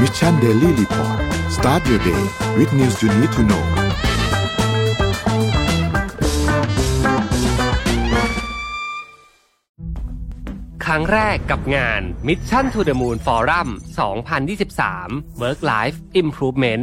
Mission Daily Report start your day with news you need to know ครั้งแรกกับงาน Mission to the Moon Forum 2023 Work Life Improvement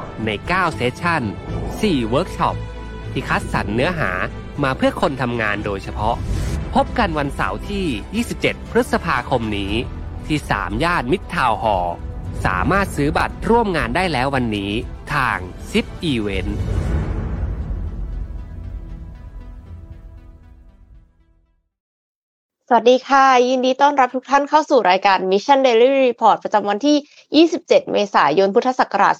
ใน 9 session 4 เวิร์กช็อป ที่คัดสรรเนื้อหามาเพื่อคนทำงานโดยเฉพาะ พบกันวันเสาร์ที่ 27 พฤษภาคมนี้ ที่ 3 ย่านมิตรทาวหอ สามารถซื้อบัตรร่วมงานได้แล้ววันนี้ ทางซิปอีเวนต์ วัสดีค่ะ ยินดีต้อนรับทุกท่านเข้าสู่รายการ Mission Daily Report ประจำวันที่ 27 เมษายน พุทธศักราช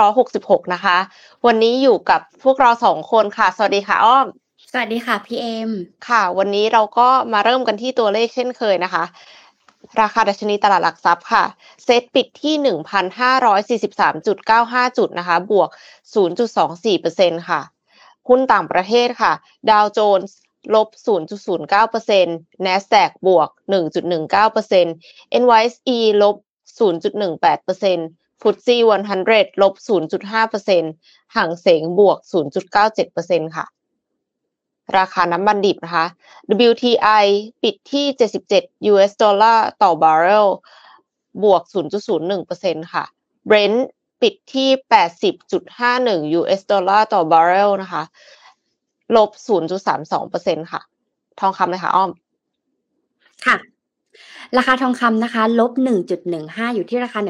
2566 นะคะ วันนี้อยู่กับพวกเราสองคนค่ะ สวัสดีค่ะอ้อม สวัสดีค่ะพี่เอมค่ะ วันนี้เราก็มาเริ่มกันที่ตัวเลขเช่นเคยนะคะ ราคาดัชนีตลาดหลักทรัพย์ค่ะ เซตปิดที่ 1,543.95 จุดนะคะ บวก 0.24%ค่ะหุ้นต่างประเทศค่ะ ดาวโจนส์ ลบ 0.09% NASDAQ บวก 1.19% NYSE ลบ 0.18% FTSE 100 ลบ 0.5%ฮั่งเส็งบวก 0.97%ค่ะ ราคาน้ำมันดิบนะคะ WTI ปิดที่ 77 US ดอลลาร์ต่อบาร์เรล บวก 0.01%ค่ะ Brent ปิดที่ 80.51 US ดอลลาร์ต่อบาร์เรลนะคะ ลบ 0.32%ค่ะ ทองคำเลยค่ะอ้อม ค่ะ ราคาทองคำนะคะ ลบ 1.15 อยู่ที่ราคา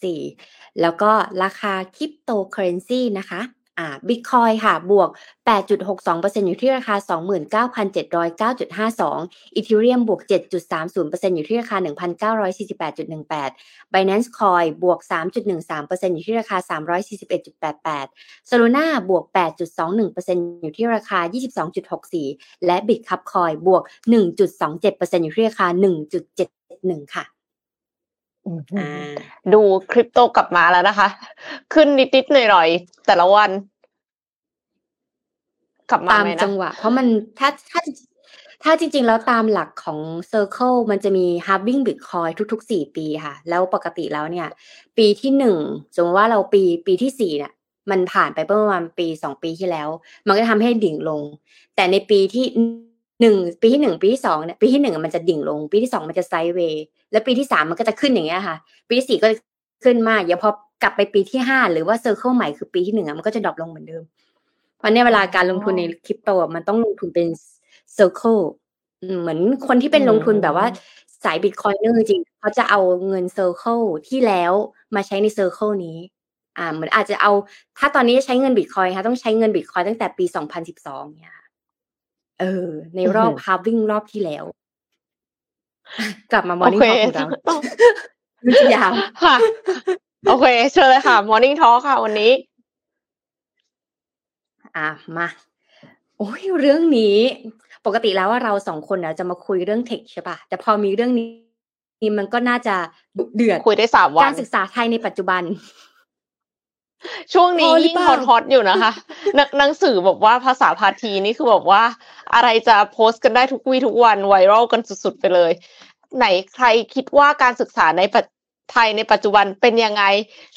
1,996.24 แล้วก็ราคาคริปโตเคอเรนซีนะคะ อ่าบิตคอยค่ะ บวก 8.62%อยู่ที่ราคา 29,709.52อีเทเรียมบวก 7.30%อยู่ที่ราคา 1,948.18 Binance Coin บวก 3.13%อยู่ที่ราคา 341.88 Solana บวก 8.21%อยู่ที่ราคา 22.64 และ Bitcup Coin บวก 1.27%อยู่ที่ราคา 1.71 ค่ะอ่าดูคริปโตกลับมาแล้วนะคะ ขึ้นนิดๆหน่อยๆแต่ละวัน กลับมาตามไหมจันะงหวะ เพราะมันถ้าถ้าถ้าจริง ๆ แล้วตามหลักของ Circle มันจะมี halving Bitcoin ทุก ๆ 4 ปีค่ะ แล้วปกติแล้วเนี่ย ปีที่หนึ่งสมมติว่าเราปีปีที่สี่เนี่ย มันผ่านไปประมาณปีสองปีที่แล้ว มันก็ทำให้ดิ่งลง แต่ในปีที่หนึ่งปีที่หนึ่งปีที่สองเนี่ยปีที่หนึ่งมันจะดิ่งลง ปีที่สองมันจะไซด์เวย์แล้วปีที่สามมันก็จะขึ้นอย่างเงี้ยค่ะ ปีที่สี่ก็ขึ้นมากเดี๋ยวพอกลับไปปีที่ห้าหรือว่า Circle ใหม่คือปีที่หนึ่งอะมันก็จะดรอปลงเหมือนเดิม เพราะเนี่ยเวลาการลงทุนในคริปโตอะมันต้องลงทุนเป็น circle อืมเหมือนคนที่เป็นลงทุนแบบว่าสายบิตคอยเนอร์จริงๆเขาจะเอาเงิน circle ที่แล้วมาใช้ใน circle นี้ อ่า เหมือนอาจจะเอา ถ้าตอนนี้ใช้เงินบิตคอยค่ะต้องใช้เงินบิตคอยตั้งแต่ปี2012เนี่ยค่ะเออ ในรอบอือหือ halving รอบที่แล้ว กลับมาโอ morning เค talk ของเราต้องมันจะยาวค่ะ โอเค เชิญเลยค่ะ Morning Talk ค่ะ วันนี้ อะมาโอ้ยเรื่องนี้ ปกติแล้วว่าเราสองคนนะจะมาคุยเรื่องเทคใช่ปะแต่พอมีเรื่องนี้นี่มันก็น่าจะดุเดือดคุยได้สามวักานรศึกษาไทยในปัจจุบัน ช่วงนี้พอหรือยิ่งเปฮล่าอตฮอตอยู่นะคะหนังหนังสือบอกว่าภาษาพาทีนี่คือแบบว่า อะไรจะโพสต์กันได้ทุกวี่ทุกวันไวรัลกันสุดๆไปเลย ไหนใครคิดว่าการศึกษาในปัจไทยในปัจจุบันเป็นยังไง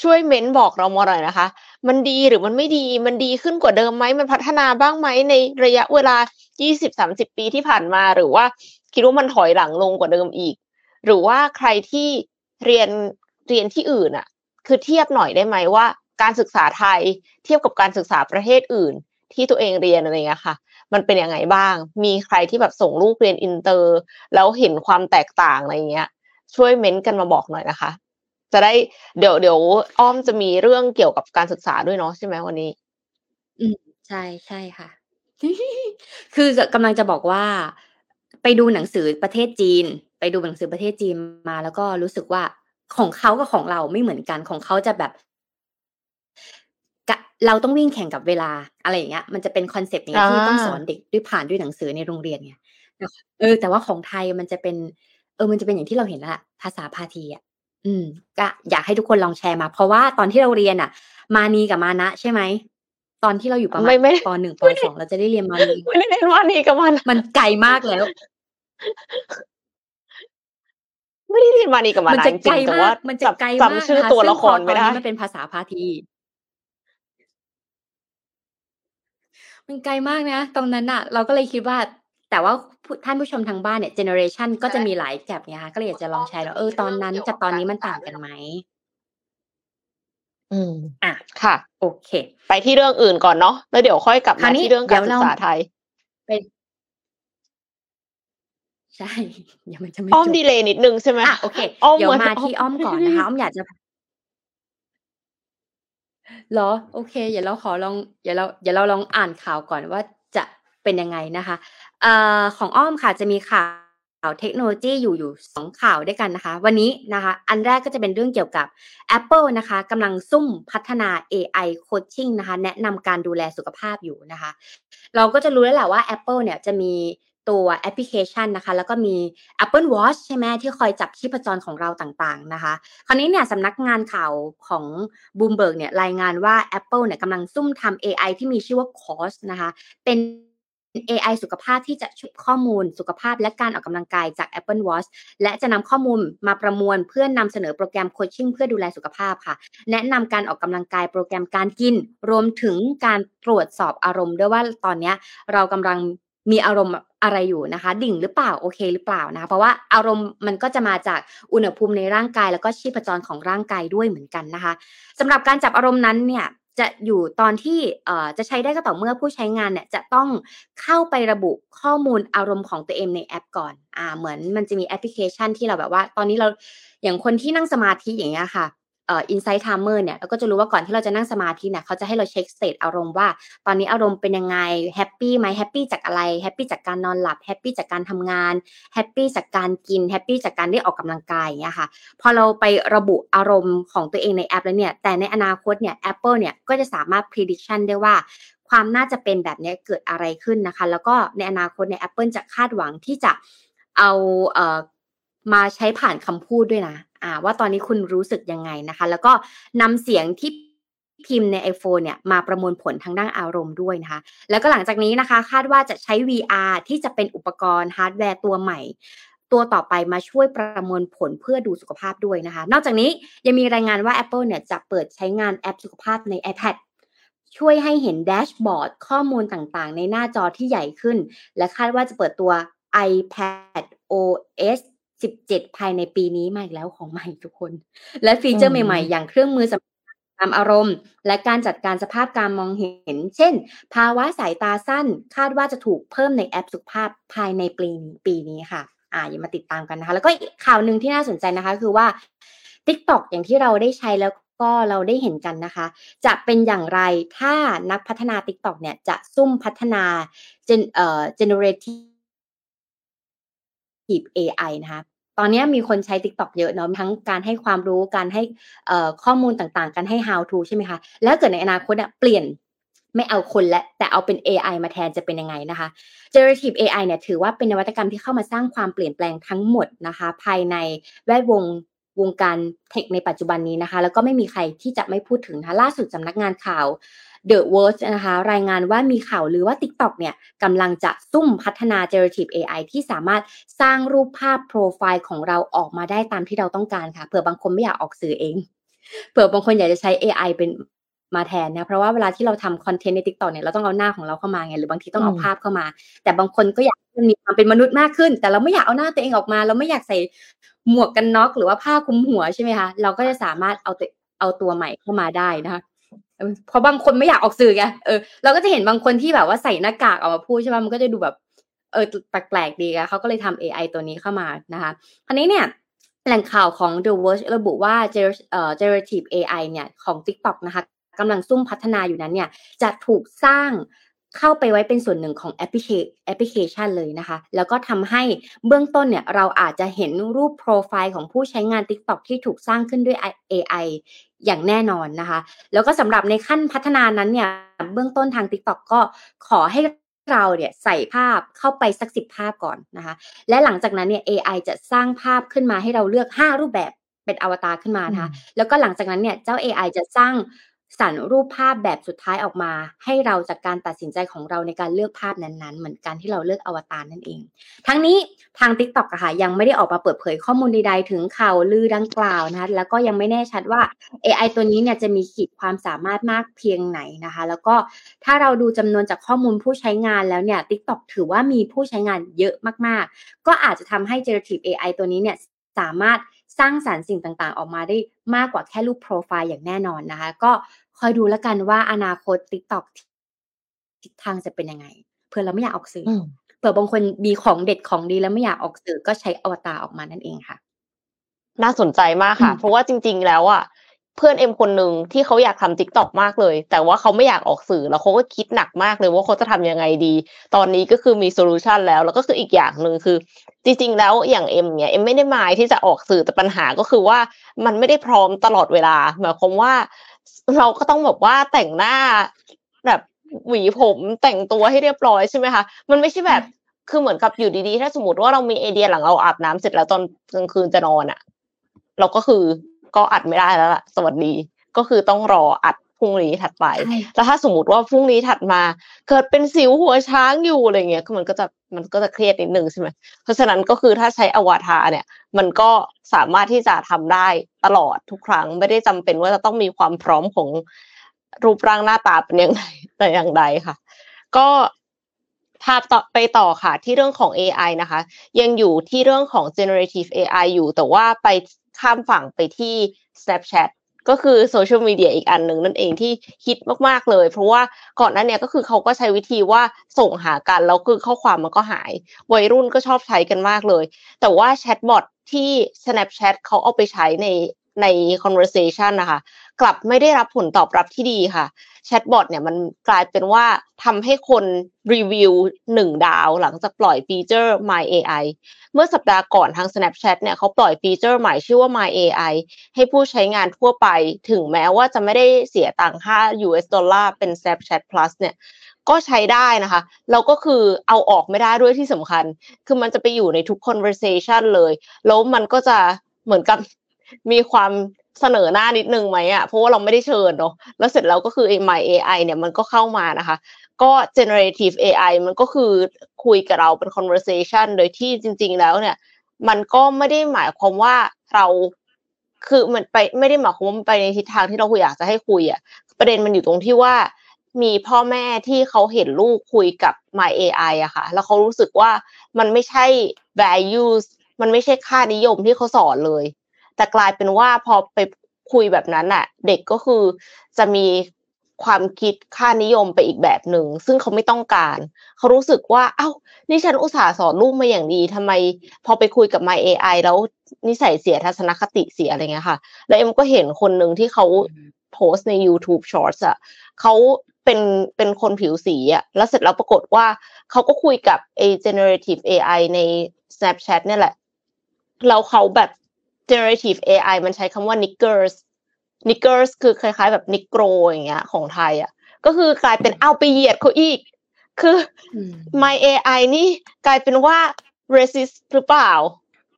ช่วยเม้นบอกเรามาหน่อยนะคะ มันดีหรือมันไม่ดี มันดีขึ้นกว่าเดิมไหม มันพัฒนาบ้างไหมในระยะเวลา 20-30 ปีที่ผ่านมา หรือว่าคิดว่ามันถอยหลังลงกว่าเดิมอีก หรือว่าใครที่เรียนเรียนที่อื่นอะคือเทียบหน่อยได้ไหมว่า การศึกษาไทยเทียบกับการศึกษาประเทศอื่น ที่ตัวเองเรียนอะไรเงี้ยค่ะ มันเป็นยังไงบ้าง มีใครที่แบบส่งลูกเรียนอินเตอร์ แล้วเห็นความแตกต่างอะไรเงี้ย ช่วยเม้นต์กันมาบอกหน่อยนะคะ จะได้เดี๋ยวเดี๋ยวอ้อมจะมีเรื่องเกี่ยวกับการศึกษาด้วยเนาะใช่ไหมวันนี้ อืมใช่ใช่ค่ะ คือกำลังจะบอกว่า ไปดูหนังสือประเทศจีน ไปดูหนังสือประเทศจีนมา แล้วก็รู้สึกว่าของเขากับของเราไม่เหมือนกันของเขาจะแบบเราต้องวิ่งแข่งกับเวลาอะไรอย่างเงี้ย มันจะเป็นคอนเซปต์นี้ที่ต้องสอนเด็กด้วยผ่านด้วยหนังสือในโรงเรียนเนี่ยเออ แต่ว่าของไทยมันจะเป็น เออ มันจะเป็นอย่างที่เราเห็นแล้วภาษาพาทีอะ อืมก็อยากให้ทุกคนลองแชร์มา เพราะว่าตอนที่เราเรียนอะ มานีกับมานะใช่ไหมตอนที่เราอยู่ประมาณปหนึ่งปสองเราจะได้เรียนมานีไม่ได้เรียนมานีกับมานะมันไกลมากแล้วไม่ได้เรียนมานีกับมานะจริงแต่ว่ามันจะไกลมากจำชื่อตัวละครไม่ได้มันเป็นภาษาพาทีมันไกลมากนะตรงนั้นอะเราก็เลยคิดว่า แต่ว่า ท่านผู้ชมทางบ้านเนี่ย generation ก็จะมีหลาย gap เนี่ยค่ะก็เลยอยากจะลองแชร์แล้วเออตอนนั้นกับตอนนี้มันต่างกันไหมอืมอะค่ะ โอเค ไปที่เรื่องอื่นก่อนเนาะแล้วเดี๋ยวค่อยกลับมาที่เรื่องการศึกษาไทยเป็นใช่ยังมันจะไม่อ้อมดีเลยนิดนึงใช่ไหมอะโอเคเดี๋ยวมาที่อ้อมก่อนนะคะอ้อมอยากจะเหรอ โอเค เดี๋ยวเราขอลองเดี๋ยวเราเดี๋ยวเราลองอ่านข่าวก่อนว่าจะ เป็นยังไงนะคะเอ่อของอ้อมค่ะจะมีข่าวเทคโนโลยีอยู่อยู่สองข่าวด้วยกันนะคะ วันนี้นะคะ อันแรกก็จะเป็นเรื่องเกี่ยวกับ Apple นะคะกำลังซุ่มพัฒนา AI coaching นะคะ แนะนำการดูแลสุขภาพอยู่นะคะ เราก็จะรู้แล้วแหละว่า Apple เนี่ยจะมีตัวแอปพลิเคชันนะคะ แล้วก็มี Apple Watch ใช่ไหมที่คอยจับชีพจรของเราต่างๆนะคะ คราวนี้เนี่ยสำนักงานข่าวของ Bloomberg เนี่ยรายงานว่า Apple เนี่ยกำลังซุ่มทำ AI ที่มีชื่อว่า Coach นะคะ เป็น AI สุขภาพที่จะชุบข้อมูลสุขภาพและการออกกำลังกายจาก Apple Watch และจะนำข้อมูลมาประมวลเพื่อนำเสนอโปรแกรมโคชชิ่งเพื่อดูแลสุขภาพค่ะ แนะนำการออกกำลังกายโปรแกรมการกิน รวมถึงการตรวจสอบอารมณ์ด้วยว่าตอนนี้เรากำลังมีอารมณ์อะไรอยู่นะคะ ดิ่งหรือเปล่าโอเคหรือเปล่านะคะเพราะว่าอารมณ์มันก็จะมาจากอุณหภูมิในร่างกาย แล้วก็ชีพจรของร่างกายด้วยเหมือนกันนะคะสำหรับการจับอารมณ์นั้นเนี่ย จะอยู่ตอนที่จะใช้ได้ก็ต่อเมื่อผู้ใช้งานเนี่ยจะต้องเข้าไประบุข้อมูลอารมณ์ของตัวเองในแอปก่อนอ่าเหมือนมันจะมีแอปพลิเคชันที่เราแบบว่า ตอนนี้เราอย่างคนที่นั่งสมาธิอย่างเงี้ยค่ะ เอ่อ insight timer เนี่ยเราก็จะรู้ว่าก่อนที่เราจะนั่งสมาธิเนี่ยเขาจะให้เราเช็ค state อารมณ์ว่า ตอนนี้อารมณ์เป็นยังไง happy ไหม happy จากอะไร happy จากการนอนหลับ happy จากการทำงาน happy จากการกิน happy จากการได้ออกกำลังกายอย่างเงี้ยค่ะพอเราไประบุอารมณ์ของตัวเองในแอปแล้วเนี่ยแต่ในอนาคตเนี่ย Apple เนี่ยก็จะสามารถ prediction ได้ว่าความน่าจะเป็นแบบนี้เกิดอะไรขึ้นนะคะ แล้วก็ในอนาคตเนี่ย Apple จะคาดหวังที่จะเอา มาใช้ผ่านคำพูดด้วยนะอ่าว่าตอนนี้คุณรู้สึกยังไงนะคะ แล้วก็นำเสียงที่พิมพ์ใน iPhone เนี่ยมาประมวลผลทางด้านอารมณ์ด้วยนะคะ แล้วก็หลังจากนี้นะคะ คาดว่าจะใช้ VR ที่จะเป็นอุปกรณ์ฮาร์ดแวร์ตัวใหม่ ตัวต่อไปมาช่วยประมวลผลเพื่อดูสุขภาพด้วยนะคะ นอกจากนี้ยังมีรายงานว่า Apple เนี่ยจะเปิดใช้งานแอปสุขภาพใน iPad ช่วยให้เห็นแดชบอร์ดข้อมูลต่างๆ ในหน้าจอที่ใหญ่ขึ้น และคาดว่าจะเปิดตัว iPad OS 17 ภายในปีนี้มาอีกแล้วของใหม่ทุกคน และฟีเจอร์ใหม่ๆ อย่างเครื่องมือสำหรับตามอารมณ์ และการจัดการสภาพการมองเห็น เช่น ภาวะสายตาสั้นคาดว่าจะถูกเพิ่มในแอปสุขภาพภายในปีปีนี้ค่ะ อ่าอย่ามาติดตามกันนะคะ แล้วก็ข่าวหนึ่งที่น่าสนใจนะคะ คือว่า TikTok อย่างที่เราได้ใช้แล้วก็เราได้เห็นกันนะคะ จะเป็นอย่างไรถ้านักพัฒนา TikTok เนี่ยจะซุ่มพัฒนา gen เอ่อ generative AI นะคะ ตอนนี้มีคนใช้ TikTok เยอะเนาะทั้งการให้ความรู้การให้ข้อมูลต่างๆ การให้ how to ใช่ไหมคะแล้วเกิดในอนาคตเปลี่ยนไม่เอาคนและแต่เอาเป็น AI มาแทนจะเป็นยังไงนะคะ generative AI เนี่ยถือว่าเป็นนวัตกรรมที่เข้ามาสร้างความเปลี่ยนแปลงทั้งหมดนะคะ ภายในแวดวงวงการเทคในปัจจุบันนี้นะคะ แล้วก็ไม่มีใครที่จะไม่พูดถึงนะล่าสุดสำนักงานข่าว The Verge นะคะรายงานว่ามีข่าวหรือว่า TikTok เนี่ยกำลังจะซุ่มพัฒนา generative AI ที่สามารถสร้างรูปภาพโปรไฟล์ของเราออกมาได้ตามที่เราต้องการค่ะเผื่อบางคนไม่อยากออกสื่อเอง เผื่อบางคนอยากจะใช้ AI เป็นมาแทนนะเพราะว่าเวลาที่เราทำคอนเทนต์ใน TikTok เนี่ยเราต้องเอาหน้าของเราเข้ามาไงหรือบางทีต้องเอาภาพเข้ามา แต่บางคนก็อยากมีความเป็นมนุษย์มากขึ้น แต่เราไม่อยากเอาหน้าตัวเองออกมา เราไม่อยากใส่หมวกกันน็อกหรือว่าผ้าคลุมหัวใช่ไหมคะเราก็จะสามารถเอาตัวเอาตัวใหม่เข้ามาได้นะคะ เพราะบางคนไม่อยากออกสื่อไงเออเราก็จะเห็นบางคนที่แบบว่าใส่หน้ากากออกมาพูดใช่ไหมมันก็จะดูแบบเออแปลกๆดีอะเขาก็เลยทำ AI ตัวนี้เข้ามานะคะคราวนี้เนี่ยแหล่งข่าวของ The Verge ระบุว่า generative AI เนี่ยของ TikTok นะคะกำลังซุ่มพัฒนาอยู่นั้นเนี่ยจะถูกสร้าง เข้าไปไว้เป็นส่วนหนึ่งของแอปพลิเคแอปพลิเคชันเลยนะคะ แล้วก็ทำให้เบื้องต้นเนี่ยเราอาจจะเห็นรูปโปรไฟล์ของผู้ใช้งาน TikTok ที่ถูกสร้างขึ้นด้วย AI อย่างแน่นอนนะคะ แล้วก็สำหรับในขั้นพัฒนานั้นเนี่ยเบื้องต้นทาง TikTok ก็ขอให้เราเนี่ยใส่ภาพเข้าไปสักสิบภาพก่อนนะคะ และหลังจากนั้นเนี่ย AI จะสร้างภาพขึ้นมาให้เราเลือก 5 รูปแบบเป็นอวตารขึ้นมานะคะ แล้วก็หลังจากนั้นเนี่ยเจ้า AI จะสร้าง สรรรูปภาพแบบสุดท้ายออกมา ให้เราจากการตัดสินใจของเราในการเลือกภาพนั้นๆ เหมือนกันที่เราเลือกอวตารนั่นเอง ทั้งนี้ทาง TikTok อะค่ะยังไม่ได้ออกมาเปิดเผยข้อมูลใดๆ ถึงข่าวลือดังกล่าวนะคะแล้วก็ยังไม่แน่ชัดว่า AI ตัวนี้เนี่ยจะมีขีดความสามารถมากเพียงไหนนะคะ แล้วก็ถ้าเราดูจำนวนจากข้อมูลผู้ใช้งานแล้วเนี่ย TikTok ถือว่ามีผู้ใช้งานเยอะมากๆ ก็อาจจะทำให้ generative AI ตัวนี้เนี่ยสามารถ สร้างสรรค์สิ่งต่างๆ ออกมาได้มากกว่าแค่รูปโปรไฟล์อย่างแน่นอนนะคะ ก็คอยดูแล้วกันว่าอนาคต TikTok ทิศทางจะเป็นยังไงเพื่อเราไม่อยากออกสื่อเผื่อบางคนมีของเด็ดของดีแล้วไม่อยากออกสื่อก็ใช้อวตารออกมานั่นเองค่ะ น่าสนใจมากค่ะ เพราะว่าจริง ๆ แล้วอะ เพื่อนเอ็มคนหนึ่งที่เขาอยากทำ TikTok มากเลย แต่ว่าเขาไม่อยากออกสื่อแล้วเขาก็คิดหนักมากเลยว่าเขาจะทำยังไงดี ตอนนี้ก็คือมี solution แล้ว แล้วก็คืออีกอย่างหนึ่งคือ จริง ๆ แล้วอย่างเอ็มเนี่ยเอ็มไม่ได้หมายที่จะออกสื่อแต่ปัญหาก็คือว่ามันไม่ได้พร้อมตลอดเวลาหมายความว่าเราก็ต้องแบบว่าแต่งหน้าแบบหวีผมแต่งตัวให้เรียบร้อยใช่ไหมคะมันไม่ใช่แบบคือเหมือนกับอยู่ดีๆ ถ้าสมมติว่าเรามีไอเดียหลังเราอาบน้ำเสร็จแล้วตอนกลางคืนจะนอนอะ่ะ เราก็คือ ก็อัดไม่ได้แล้วล่ะ สวัสดี ก็คือต้องรออัดพรุ่งนี้ถัดไป แล้วถ้าสมมติว่าพรุ่งนี้ถัดมา เกิดเป็นสิวหัวช้างอยู่อะไรเงี้ยมันก็จะมันก็จะเครียดนิดนึงใช่ไหมเพราะฉะนั้นก็คือถ้าใช้อวตารเนี่ย มันก็สามารถที่จะทำได้ตลอดทุกครั้งไม่ได้จำเป็นว่าจะต้องมีความพร้อมของรูปร่างหน้าตาเป็นยังไงแต่อย่างใดค่ะ ก็พาต่อไปต่อค่ะที่เรื่องของ AI นะคะ ยังอยู่ที่เรื่องของ generative AI อยู่แต่ว่าไป ข้ามฝั่งไปที่ Snapchat ก็คือโซเชียลมีเดียอีกอันหนึ่งนั่นเองที่ฮิตมากๆเลย เพราะว่าก่อนหน้านี้ก็คือเขาก็ใช้วิธีว่าส่งหากัน แล้วคือข้อความมันก็หาย วัยรุ่นก็ชอบใช้กันมากเลย แต่ว่าแชทบอทที่ Snapchat เขาเอาไปใช้ใน ใน conversation นะคะ กลับไม่ได้รับผลตอบรับที่ดีค่ะแชทบอทเนี่ยมันกลายเป็นว่าทำให้คนรีวิวหนึ่งดาวหลังจากปล่อยฟีเจอร์ My AI เมื่อสัปดาห์ก่อนทาง Snapchat เนี่ยเขาปล่อยฟีเจอร์ใหม่ชื่อว่า My AI ให้ผู้ใช้งานทั่วไปถึงแม้ว่าจะไม่ได้เสียตังค่า US ดอลลาร์เป็น Snapchat Plus เนี่ยก็ใช้ได้นะคะ แล้วก็คือเอาออกไม่ได้ด้วยที่สำคัญ คือมันจะไปอยู่ในทุก conversation เลย แล้วมันก็จะเหมือนกับ มีความเสนอหน้านิดนึงไหมอะเพราะว่าเราไม่ได้เชิญเนาะแล้วเสร็จแล้วก็คือ My AI เนี่ยมันก็เข้ามานะคะ ก็ generative AI มันก็คือคุยกับเราเป็น conversation โดยที่จริง ๆ แล้วเนี่ย มันก็ไม่ได้หมายความว่าเราคือมันไปไม่ได้หมายความว่าไปในทิศทางที่เราอยากจะให้คุยอะประเด็นมันอยู่ตรงที่ว่ามีพ่อแม่ที่เขาเห็นลูกคุยกับ My AI อะค่ะ แล้วเขารู้สึกว่ามันไม่ใช่ values มันไม่ใช่ค่านิยมที่เขาสอนเลย แต่กลายเป็นว่าพอไปคุยแบบนั้นอะเด็กก็คือจะมีความคิดค่านิยมไปอีกแบบหนึ่งซึ่งเขาไม่ต้องการ เขารู้สึกว่า เอา้า นี่ฉันอุตส่าห์สอนลูกมาอย่างดีทำไม พอไปคุยกับ My AI แล้วนิสัยเสียทัศนคติเสียอะไรเงี้ยค่ะ แล้วเอ็มก็เห็นคนหนึ่งที่เขาโพสใน YouTube Shorts อะเขาเป็นเป็นคนผิวสีอะแล้วเสร็จแล้วปรากฏว่าเขาก็คุยกับ a generative AI ใน Snapchat เนี่ยแหละแล้วเขาแบบ generative AI มันใช้คำว่า niggers niggers คือคล้ายๆ แบบ negro อย่างเงี้ยของไทยอะก็คือกลายเป็นเอาไปเหยียดเขาอีก คือ my AI นี่กลายเป็นว่า racist หรือเปล่า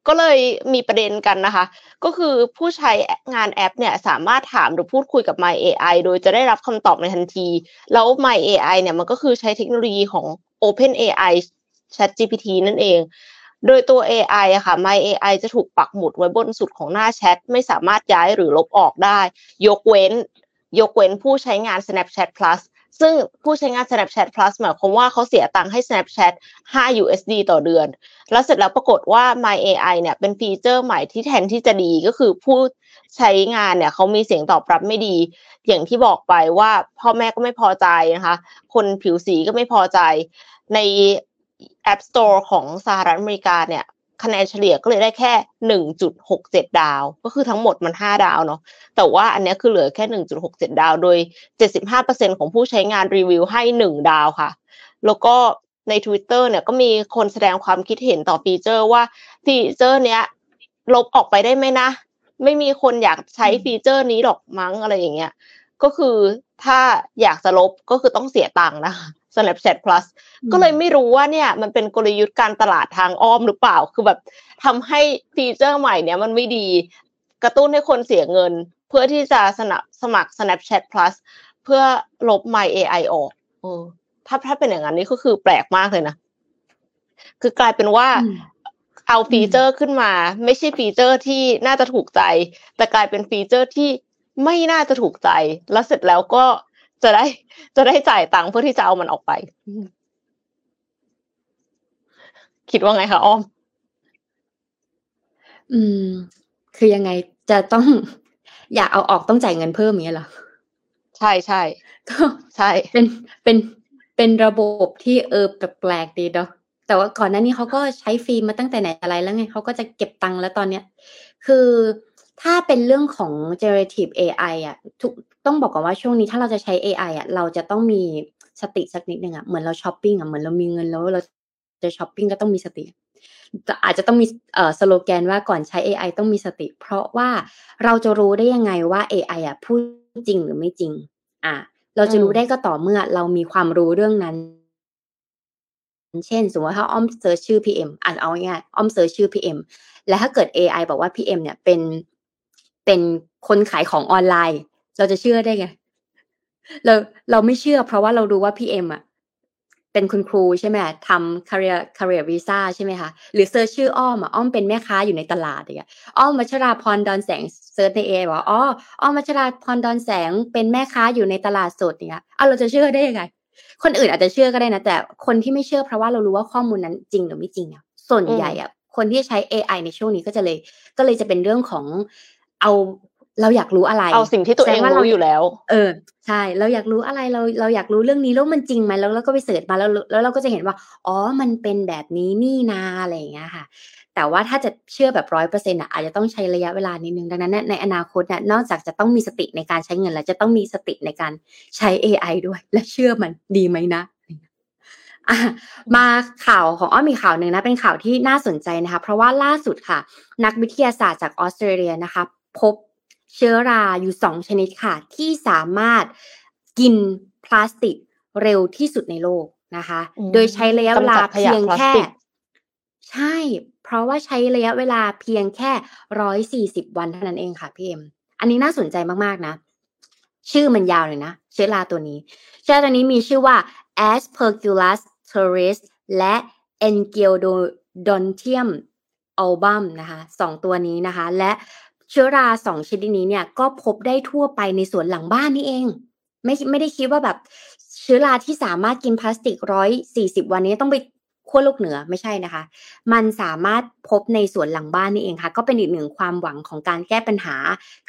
ก็เลยมีประเด็นกันนะคะ ก็คือผู้ใช้งานแอปเนี่ยสามารถถามหรือพูดคุยกับ My AI โดยจะได้รับคำตอบในทันที แล้ว My AI เนี่ยมันก็คือใช้เทคโนโลยีของ Open AI ChatGPT นั่นเอง โดยตัว AI อะค่ะ My AI จะถูกปักหมุดไว้บนสุดของหน้าแชท ไม่สามารถย้ายหรือลบออกได้ ยกเว้น ยกเว้นผู้ใช้งาน Snapchat Plus ซึ่งผู้ใช้งาน Snapchat Plus หมายความว่าเขาเสียตังค์ให้ Snapchat 5 USD ต่อเดือน แล้วเสร็จแล้วปรากฏว่า My AI เนี่ยเป็นฟีเจอร์ใหม่ที่แทนที่จะดีก็คือผู้ใช้งานเนี่ยเขามีเสียงตอบรับไม่ดี อย่างที่บอกไปว่าพ่อแม่ก็ไม่พอใจนะคะ คนผิวสีก็ไม่พอใจ ใน App Store ของสหรัฐอเมริกาเนี่ยคะแนนเฉลี่ยก็เลยได้แค่หนึ่งจุดหกเจ็ดดาว ก็คือทั้งหมดมันห้าดาวเนาะ แต่ว่าอันนี้คือเหลือแค่หนึ่งจุดหกเจ็ดดาว โดยเจ็ดสิบห้าเปอร์เซ็นต์ของผู้ใช้งานรีวิวให้หนึ่งดาวค่ะ แล้วก็ใน Twitter เนี่ยก็มีคนแสดงความคิดเห็นต่อฟีเจอร์ว่าฟีเจอร์เนี้ยลบออกไปได้ไหมนะ ไม่มีคนอยากใช้ฟีเจอร์นี้หรอกมั้งอะไรอย่างเงี้ย ก็คือถ้าอยากจะลบก็คือต้องเสียตังค์นะคะ Snapchat Plus ก็เลยไม่รู้ว่าเนี่ยมันเป็นกลยุทธ์การตลาดทางอ้อมหรือเปล่า คือแบบทำให้ฟีเจอร์ใหม่เนี่ยมันไม่ดี กระตุ้นให้คนเสียเงิน เพื่อที่จะสนับสมัคร Snapchat Plus เพื่อลบ My AI ออกเออถ้าถ้าเป็นอย่างนั้นนี่ก็คือแปลกมากเลยนะ คือกลายเป็นว่าอืมเอาฟีเจอร์ขึ้นมา ไม่ใช่ฟีเจอร์ที่น่าจะถูกใจ แต่กลายเป็นฟีเจอร์ที่ไม่น่าจะถูกใจ แล้วเสร็จแล้วก็ จะได้ จะได้จ่ายตังค์เพื่อที่จะเอามันออกไป คิดว่าไงคะอ้อม อืม คือยังไงจะต้อง อยากเอาออกต้องจ่ายเงินเพิ่มอย่างเงี้ยเหรอใช่ใช่ก็ใช่ เป็นเป็นเป็นระบบที่เออแปลกๆดีเนาะแต่ว่าก่อนหน้านี้เขาก็ใช้ฟรีมาตั้งแต่ไหนแต่ไรแล้วไงเขาก็จะเก็บตังค์แล้วตอนเนี้ย คือ ถ้าเป็นเรื่องของ generative AI อะทุกต้องบอกก่อนว่าช่วงนี้ถ้าเราจะใช้ AI อะเราจะต้องมีสติสักนิดนึงอะเหมือนเราช้อปปิ้งอะเหมือนเรามีเงินแล้วเราจะช้อปปิ้งก็ต้องมีสติอาจจะต้องมีเอ่อสโลแกนว่าก่อนใช้ AI ต้องมีสติ เพราะว่าเราจะรู้ได้ยังไงว่า AI อะพูดจริงหรือไม่จริง อะเราจะรู้ได้ก็ต่อเมื่อเรามีความรู้เรื่องนั้น เช่น สมมติว่าถ้าอ้อมเซิร์ชชื่อ PM อะเอาง่ายอ้อมเซิร์ชชื่อ PM และถ้าเกิด AI บอกว่า PM เนี่ยเป็น เป็นคนขายของออนไลน์ เราจะเชื่อได้ไงเราเราไม่เชื่อ เพราะว่าเรารู้ว่า PM อะเป็นคุณครูใช่ไหมทำ career career visa ใช่ไหมคะหรือ search ชื่ออ้อมอะอ้อมเป็นแม่ค้าอยู่ในตลาดอย่างเงี้ยอ้อมมัชราพรดอนแสง search ใน AI บอกว่าอ๋ออ้อมมัชราพรดอนแสงเป็นแม่ค้าอยู่ในตลาดสดอย่างเงี้ยเอาเราจะเชื่อได้ยังไงคนอื่นอาจจะเชื่อก็ได้นะ แต่คนที่ไม่เชื่อเพราะว่าเรารู้ว่าข้อมูลนั้นจริงหรือไม่จริงอะส่วนใหญ่อะคนที่ใช้ AI ในช่วงนี้ก็จะเลย ก็เลยจะเป็นเรื่องของ เอาเราอยากรู้อะไร เอาสิ่งที่ตัวเองแสดว่ารู้อยู่แล้ว เออ ใช่ เราอยากรู้อะไร เรา เราอยากรู้เรื่องนี้แล้วมันจริงไหมแล้วเราก็ไปเสิร์ชมาแล้ว แล้วเราก็จะเห็นว่า อ๋อ มันเป็นแบบนี้นี่นาอะไรอย่างเงี้ยค่ะ แต่ว่าถ้าจะเชื่อแบบร้อยเปอร์เซ็นต์อะอาจจะต้องใช้ระยะเวลานิดนึง ดังนั้นเนี่ยในอนาคตเนี่ยนอกจากจะต้องมีสติในการใช้เงิน แล้วจะต้องมีสติในการใช้ AI ด้วย และเชื่อมันดีไหมนะอะมาข่าวของอ้อมมีข่าวหนึ่งนะเป็นข่าวที่น่าสนใจนะคะ เพราะว่าล่าสุดค่ะ นักวิทยาศาสตร์จากออสเตรเลียนะคะ พบเชื้อราอยู่สองชนิดค่ะ ที่สามารถกินพลาสติกเร็วที่สุดในโลกนะคะอืมโดยใช้ระยะเวลากำจัดขยะเพียงแค่พลาสติกใช่ เพราะว่าใช้ระยะเวลาเพียงแค่ร้อยสี่สิบวันเท่านั้นเองค่ะพี่เอ็มอันนี้น่าสนใจมากๆนะ ชื่อมันยาวเลยนะ เชื้อราตัวนี้ เชื้อราตัวนี้มีชื่อว่า Aspergillus terris และ Engelodontium album นะคะสองตัวนี้นะคะ และ เชื้อราสองชนิดนี้เนี่ยก็พบได้ทั่วไปในสวนหลังบ้านนี่เอง ไม่ไม่ได้คิดว่าแบบเชื้อราที่สามารถกินพลาสติกร้อยสี่สิบวันนี้ต้องไปขั้วโลกเหนือไม่ใช่นะคะ มันสามารถพบในสวนหลังบ้านนี่เองค่ะ ก็เป็นอีกหนึ่งความหวังของการแก้ปัญหา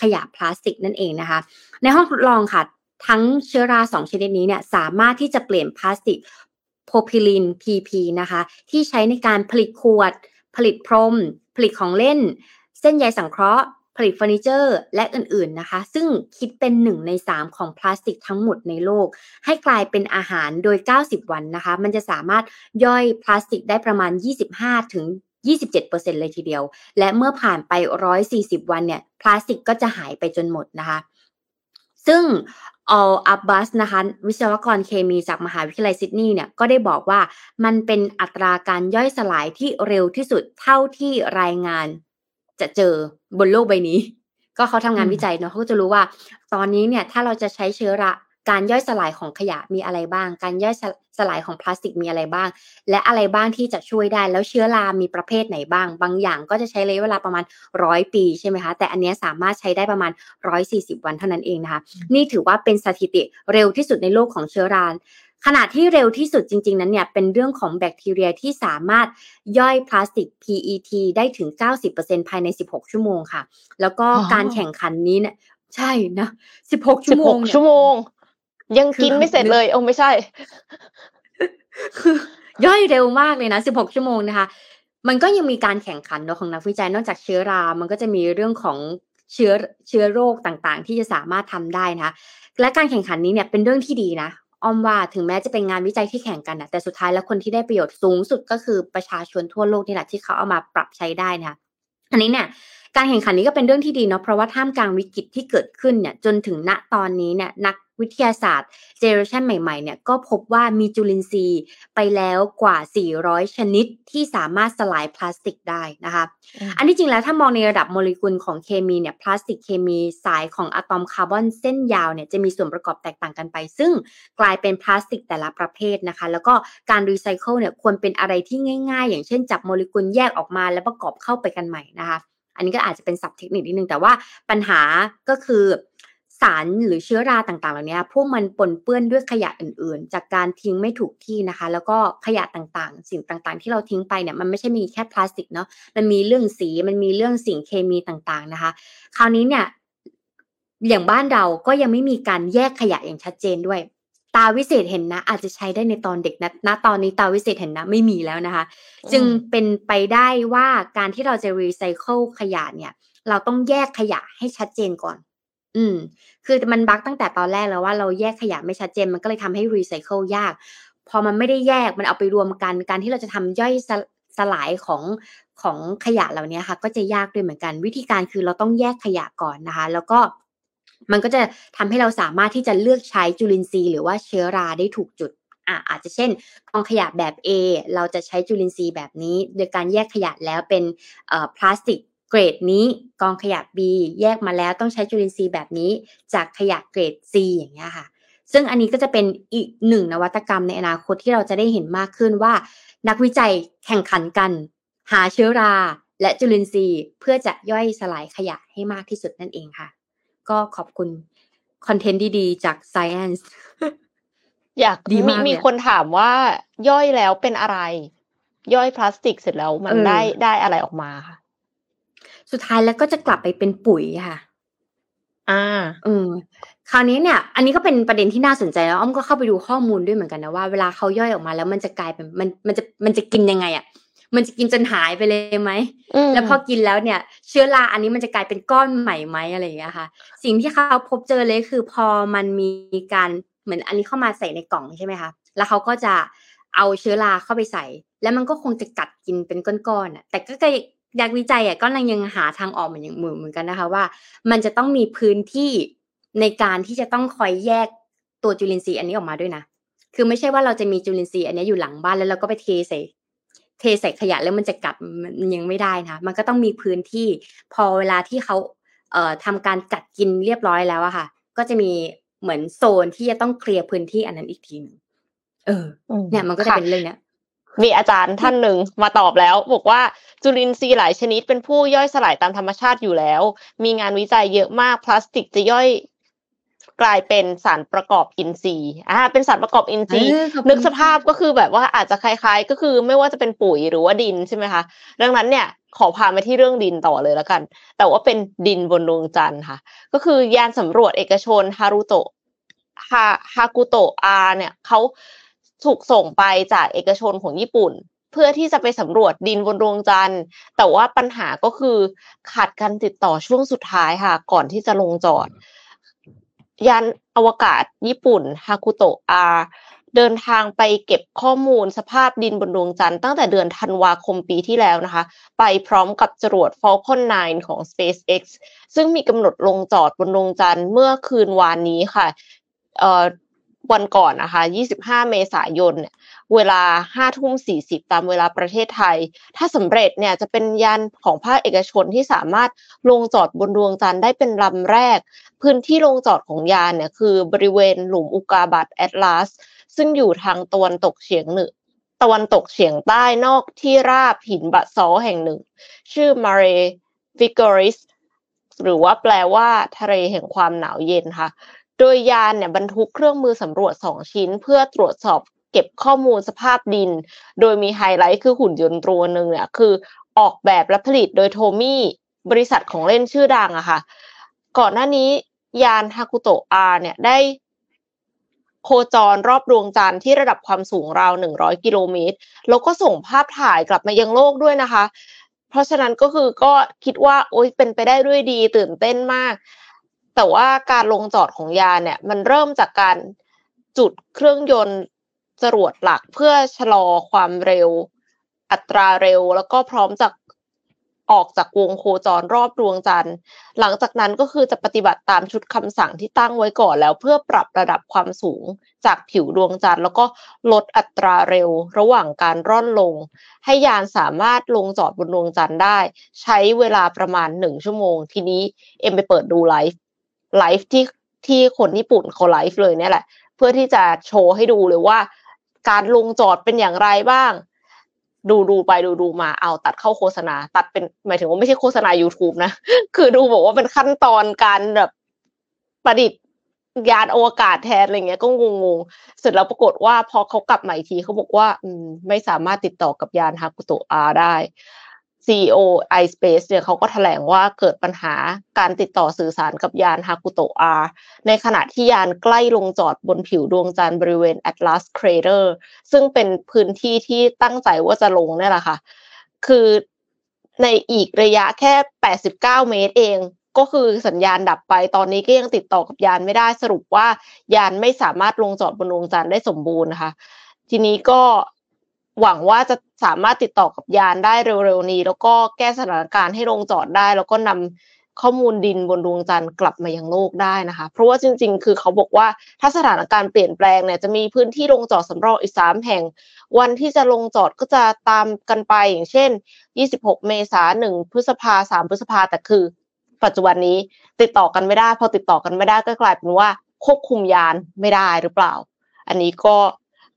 ขยะพลาสติกนั่นเองนะคะ ในห้องทดลองค่ะ ทั้งเชื้อราสองชนิดนี้เนี่ยสามารถที่จะเปลี่ยนพลาสติกโพพิลิน PP นะคะ ที่ใช้ในการผลิตขวด ผลิตพรม ผลิตของเล่น เส้นใยสังเคราะห์ ผลิตเฟอร์นิเจอร์และอื่นๆนะคะ ซึ่งคิดเป็นหนึ่งใน 3 ของพลาสติกทั้งหมดในโลก ให้กลายเป็นอาหารโดย 90 วันนะคะ มันจะสามารถย่อยพลาสติกได้ประมาณ 25 ถึง 27%เลยทีเดียว และเมื่อผ่านไป 140 วันเนี่ยพลาสติกก็จะหายไปจนหมดนะคะ ซึ่ง All Abbas นะคะวิศวกรเคมีจากมหาวิทยาลัยซิดนีย์เนี่ยก็ได้บอกว่ามันเป็นอัตราการย่อยสลายที่เร็วที่สุดเท่าที่รายงาน จะเจอบนโลกใบนี้ ก็เขาทำงานอืมวิจัยเนาะเขาก็จะรู้ว่า ตอนนี้เนี่ยถ้าเราจะใช้เชื้อราการย่อยสลายของขยะมีอะไรบ้าง การย่อยสสลายของพลาสติกมีอะไรบ้าง และอะไรบ้างที่จะช่วยได้ แล้วเชื้อรามีประเภทไหนบ้าง บางอย่างก็จะใช้ระยะเวลาประมาณร้อยปีใช่ไหมคะ แต่อันเนี้ยสามารถใช้ได้ประมาณร้อยสี่สิบวันเท่านั้นเองนะคะ นี่ถือว่าเป็นสถิติเร็วที่สุดในโลกของเชื้อรา ขณะที่เร็วที่สุดจริง ๆ นั้นเนี่ยเป็นเรื่องของแบคทีเรียที่สามารถย่อยพลาสติก PET ได้ถึง 90%ภายใน 16 ชั่วโมงค่ะ แล้วก็อ๋อการแข่งขันนี้เนี่ยใช่นะ 16 ชั่สิวบโมหงกเนี่ยชั่วโมง ยังกินคือไม่เสร็จเลย โอ้ไม่ใช่ คือย่อยเร็วมากเลยนะ 16 ชั่วโมงนะคะ มันก็ยังมีการแข่งขันเนาะของนักวิจัยนอกจากเชื้อรา มันก็จะมีเรื่องของเชื้อเชื้อโรคต่างๆ ที่จะสามารถทำได้นะและการแข่งขันนี้เนี่ยเป็นเรื่องที่ดีนะ อ้อมว่าถึงแม้จะเป็นงานวิจัยที่แข่งกันนะแต่สุดท้ายแล้วคนที่ได้ประโยชน์สูงสุดก็คือประชาชนทั่วโลกนี่แหละที่เขาเอามาปรับใช้ได้นะอันนี้เนี่ย การแข่งขันนี้ก็เป็นเรื่องที่ดีเนาะเพราะว่าท่ามกลางวิกฤตที่เกิดขึ้นเนี่ยจนถึงณตอนนี้เนี่ยนักวิทยาศาสตร์ generation ใหม่ๆเนี่ยก็พบว่ามีจุลินทรีย์ไปแล้วกว่า 400 ชนิดที่สามารถสลายพลาสติกได้นะคะ อันที่จริงแล้วถ้ามองในระดับโมเลกุลของเคมีเนี่ยพลาสติกเคมีสายของอะตอมคาร์บอนเส้นยาวเนี่ยจะมีส่วนประกอบแตกต่างกันไป ซึ่งกลายเป็นพลาสติกแต่ละประเภทนะคะ แล้วก็การรีไซเคิลเนี่ยควรเป็นอะไรที่ง่าย ๆ อย่างเช่นจับโมเลกุลแยกออกมาแล้วประกอบเข้าไปกันใหม่นะคะ อันนี้ก็อาจจะเป็นศัพท์เทคนิคนิดนึงแต่ว่าปัญหาก็คือสารหรือเชื้อราต่างๆ เหล่านี้พวกมันปนเปื้อนด้วยขยะอื่นๆ จากการทิ้งไม่ถูกที่นะคะ แล้วก็ขยะต่างๆ สิ่งต่างๆ ที่เราทิ้งไปเนี่ยมันไม่ใช่มีแค่พลาสติกเนาะมันมีเรื่องสีมันมีเรื่องสิ่งเคมีต่างๆนะคะ คราวนี้เนี่ยอย่างบ้านเราก็ยังไม่มีการแยกขยะอย่างชัดเจนด้วย ตาวิเศษเห็นนะ อาจจะใช้ได้ในตอนเด็กนะณตอนนี้ตาวิเศษเห็นนะไม่มีแล้วนะคะ จึงเป็นไปได้ว่าการที่เราจะรีไซเคิลขยะเนี่ย เราต้องแยกขยะให้ชัดเจนก่อน อืม คือมันบั๊กตั้งแต่ตอนแรกแล้วว่าเราแยกขยะไม่ชัดเจนมันก็เลยทำให้รีไซเคิลยาก พอมันไม่ได้แยกมันเอาไปรวมกัน การที่เราจะทำย่อยสสลายของของขยะเหล่านี้ค่ะ ก็จะยากด้วยเหมือนกัน วิธีการคือเราต้องแยกขยะก่อนนะคะ แล้วก็ มันก็จะทำให้เราสามารถที่จะเลือกใช้จุลินทรีย์หรือว่าเชื้อราได้ถูกจุดอะอาจจะเช่นกองขยะแบบ A เราจะใช้จุลินทรีย์แบบนี้ โดยการแยกขยะแล้วเป็นพลาสติกเกรดนี้กองขยะ B แยกมาแล้วต้องใช้จุลินทรีย์แบบนี้ จากขยะเกรด C อย่างเงี้ยค่ะ ซึ่งอันนี้ก็จะเป็นอีกหนึ่งนวัตกรรมในอนาคตที่เราจะได้เห็นมากขึ้นว่า นักวิจัยแข่งขันกัน หาเชื้อรา และจุลินทรีย์เพื่อจะย่อยสลายขยะให้มากที่สุดนั่นเองค่ะ ก็ขอบคุณคอนเทนต์ดีๆ จาก Science อยากดีมากมีเลยคนถามว่าย่อยแล้วเป็นอะไร ย่อยพลาสติกเสร็จแล้วมันเออได้ได้อะไรออกมาค่ะสุดท้ายแล้วก็จะกลับไปเป็นปุ๋ยค่ะ อ่าเออคราวนี้เนี่ย อันนี้ก็เป็นประเด็นที่น่าสนใจแล้วอ้อมก็เข้าไปดูข้อมูลด้วยเหมือนกันนะว่าเวลาเขาย่อยออกมาแล้วมันจะกลายเป็นมันมันจะมันจะกินยังไงอะ่ะ มันจะกินจนหายไปเลยไหมอืมแล้วพอกินแล้วเนี่ย เชื้อราอันนี้มันจะกลายเป็นก้อนใหม่ไหมอะไรอย่างเงี้ยค่ะ สิ่งที่เขาพบเจอเลยคือพอมันมีการเหมือนอันนี้เข้ามาใส่ในกล่องใช่ไหมคะแล้วเขาก็จะเอาเชื้อราเข้าไปใส่ แล้วมันก็คงจะกัดกินเป็นก้อนๆอะ แต่ก็อยากวิจัยอะก็ยังหาทางออกเหมือนอย่างมือเหมือนกันนะคะว่า มันจะต้องมีพื้นที่ในการที่จะต้องคอยแยกตัวจุลินทรีย์อันนี้ออกมาด้วยนะคือไม่ใช่ว่าเราจะมีจุลินทรีย์อันนี้อยู่หลังบ้านแล้วเราก็ไปเทใส่ เทใส่ขยะแล้วมันจะกัดมันยังไม่ได้นะมันก็ต้องมีพื้นที่พอเวลาที่เขาเอ่อทำการกัดกินเรียบร้อยแล้วอะค่ะ ก็จะมีเหมือนโซนที่จะต้องเคลียร์พื้นที่อันนั้นอีกทีหนึงเออ เนี่ยมันก็จะค่เป็นเรื่องเนี้ยมีอาจารย์ท่านหนึ่งมาตอบแล้ว บอกว่าจุลินทรีย์หลายชนิดเป็นผู้ย่อยสลายตามธรรมชาติอยู่แล้ว มีงานวิจัยเยอะมากพลาสติกจะย่อย กลายเป็นสารประกอบอินทรีย์อ่าเป็นสารประกอบอินทรีย์เออขอบคุณนึกสภาพก็คือแบบว่าอาจจะคล้ายๆ ก็คือไม่ว่าจะเป็นปุ๋ยหรือว่าดินใช่ไหมคะดังนั้นเนี่ยขอพามาที่เรื่องดินต่อเลยแล้วกัน แต่ว่าเป็นดินบนดวงจันทร์ค่ะ ก็คือยานสำรวจเอกชนฮารุโตะฮาฮากุโตะอาเนี่ยเขาถูกส่งไปจากเอกชนของญี่ปุ่น เพื่อที่จะไปสำรวจดินบนดวงจันทร์ แต่ว่าปัญหาก็คือขาดการติดต่อช่วงสุดท้ายค่ะ ก่อนที่จะลงจอด ยานอวกาศญี่ปุ่นฮากุโตะอาเดินทางไปเก็บข้อมูลสภาพดินบนดวงจันทร์ตั้งแต่เดือนธันวาคมปีที่แล้วนะคะ ไปพร้อมกับจรวด Falcon 9 ของ SpaceX ซึ่งมีกำหนดลงจอดบนดวงจันทร์เมื่อคืนวานนี้ค่ะ วันก่อนนะคะ 25 เมษายนเนี่ยเวลา5ทุ่ม40 ตามเวลาประเทศไทย ถ้าสำเร็จเนี่ยจะเป็นยานของภาคเอกชนที่สามารถลงจอดบนดวงจันทร์ได้เป็นลำแรก พื้นที่ลงจอดของยานเนี่ยคือบริเวณหลุมอุกาบาตแอตลาส ซึ่งอยู่ทางตะวันตกเฉียงเหนือตะวันตกเฉียงใต้นอกที่ราบหินบะซอแห่งหนึ่ง ชื่อมาเรฟิกอริสหรือว่าแปลว่าทะเลแห่งความหนาวเย็นค่ะ โดยยานเนี่ยบรรทุกเครื่องมือสำรวจสองชิ้น เพื่อตรวจสอบเก็บข้อมูลสภาพดิน โดยมีไฮไลท์คือหุ่นยนต์ตัวหนึ่งเนี่ยคือออกแบบและผลิตโดยโทมี่บริษัทของเล่นชื่อดังอะค่ะ ก่อนหน้านี้ยานฮากุโตะอาเนี่ยได้โคจรรอบดวงจันทร์ที่ระดับความสูงราว 100 กิโลเมตร แล้วก็ส่งภาพถ่ายกลับมายังโลกด้วยนะคะ เพราะฉะนั้นก็คือก็คิดว่า โอ๊ยเป็นไปได้ด้วยดีตื่นเต้นมาก แต่ว่าการลงจอดของยานเนี่ย มันเริ่มจากการจุดเครื่องยนต์จรวดหลักเพื่อชะลอความเร็ว อัตราเร็วแล้วก็พร้อมจากออกจากวงโคจรรอบดวงจันทร์ หลังจากนั้นก็คือจะปฏิบัติตามชุดคำสั่งที่ตั้งไว้ก่อนแล้ว เพื่อปรับระดับความสูงจากผิวดวงจันทร์ แล้วก็ลดอัตราเร็วระหว่างการร่อนลง ให้ยานสามารถลงจอดบนดวงจันทร์ได้ ใช้เวลาประมาณหนึ่งชั่วโมง ทีนี้เอ็มไปเปิดดูไลฟ์ ไลฟ์ที่ที่คนญี่ปุ่นเขาไลฟ์เลยเนี่ยแหละ เพื่อที่จะโชว์ให้ดูเลยว่า การลงจอดเป็นอย่างไรบ้าง ดูดูไปดูดูมาเอาตัดเข้าโฆษณา ตัดเป็นหมายถึงว่าไม่ใช่โฆษณา YouTube นะ คือดูบอกว่าเป็นขั้นตอนการแบบประดิษฐ์ยานอวกาศแทนอะไรเงี้ยก็งงๆเสร็จแล้วปรากฏว่าพอเขากลับมาอีกทีเขาบอกว่า อืม ไม่สามารถติดต่อกับยานฮากุโตะอาร์ได้ CEO iSpace เนี่ยเขาก็แถลงว่าเกิดปัญหาการติดต่อสื่อสารกับยานฮากุโตะ R ในขณะที่ยานใกล้ลงจอดบนผิวดวงจันทร์บริเวณ Atlas Crater ซึ่งเป็นพื้นที่ที่ตั้งใจว่าจะลงนี่แหละค่ะ คือในอีกระยะแค่ 89 เมตรเอง ก็คือสัญญาณดับไป ตอนนี้ก็ยังติดต่อกับยานไม่ได้สรุปว่ายานไม่สามารถลงจอดบนดวงจันทร์ได้สมบูรณ์นะคะทีนี้ก็ หวังว่าจะสามารถติดต่อกับยานได้เร็วๆนี้ แล้วก็แก้สถานการณ์ให้ลงจอดได้ แล้วก็นำข้อมูลดินบนดวงจันทร์กลับมายังโลกได้นะคะ เพราะว่าจริง ๆ คือเขาบอกว่าถ้าสถานการณ์เปลี่ยนแปลงเนี่ยจะมีพื้นที่ลงจอดสำรองอีกสามแห่ง วันที่จะลงจอดก็จะตามกันไปอย่างเช่น 26 เมษายน1พฤษภา3พฤษภาแต่คือ ปัจจุบันนี้ติดต่อกันไม่ได้ พอติดต่อกันไม่ได้ก็กลายเป็นว่าควบคุมยานไม่ได้หรือเปล่า อันนี้ก็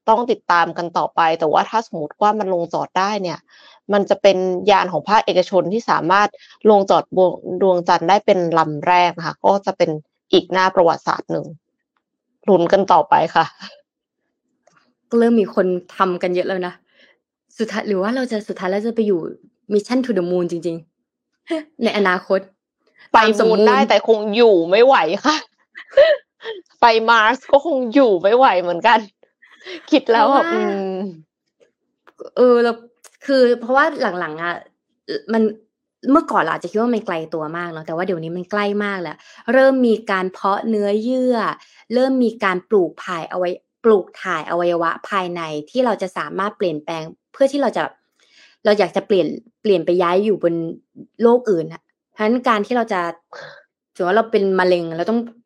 ต้องติดตามกันต่อไป แต่ว่าถ้าสมมติว่ามันลงจอดได้เนี่ย มันจะเป็นยานของภาคเอกชนที่สามารถลงจอดบนดวงจันทร์ได้เป็นลำแรกนะคะก็จะเป็นอีกหน้าประวัติศาสตร์หนึ่งลุ้นกันต่อไปค่ะก็เริ่มมีคนทำกันเยอะแล้วนะสุดท้ายหรือว่าเราจะสุดท้ายแล้วจะไปอยู่ Mission to the Moon จริง ๆ ในอนาคต ไปมูนได้แต่คงอยู่ไม่ไหวค่ะ ไปมาร์สก็คงอยู่ไม่ไหวเหมือนกัน คิดแล้วแบบอืมเออเราคือเพราะว่าหลังๆอะมันเมื่อก่อนเราอาจจะคิดว่ามันไกลตัวมากเนาะแต่ว่าเดี๋ยวนี้มันใกล้มากแล้ว เริ่มมีการเพาะเนื้อเยื่อ เริ่มมีการปลูกถ่ายเอาไว้ปลูกถ่ายอวัยวะภายในที่เราจะสามารถเปลี่ยนแปลง เพื่อที่เราจะเราอยากจะเปลี่ยนเปลี่ยนไปย้ายอยู่บนโลกอื่นอะเพราะฉะนั้นการที่เราจะถือว่าเราเป็นมะเร็งเราต้องตัด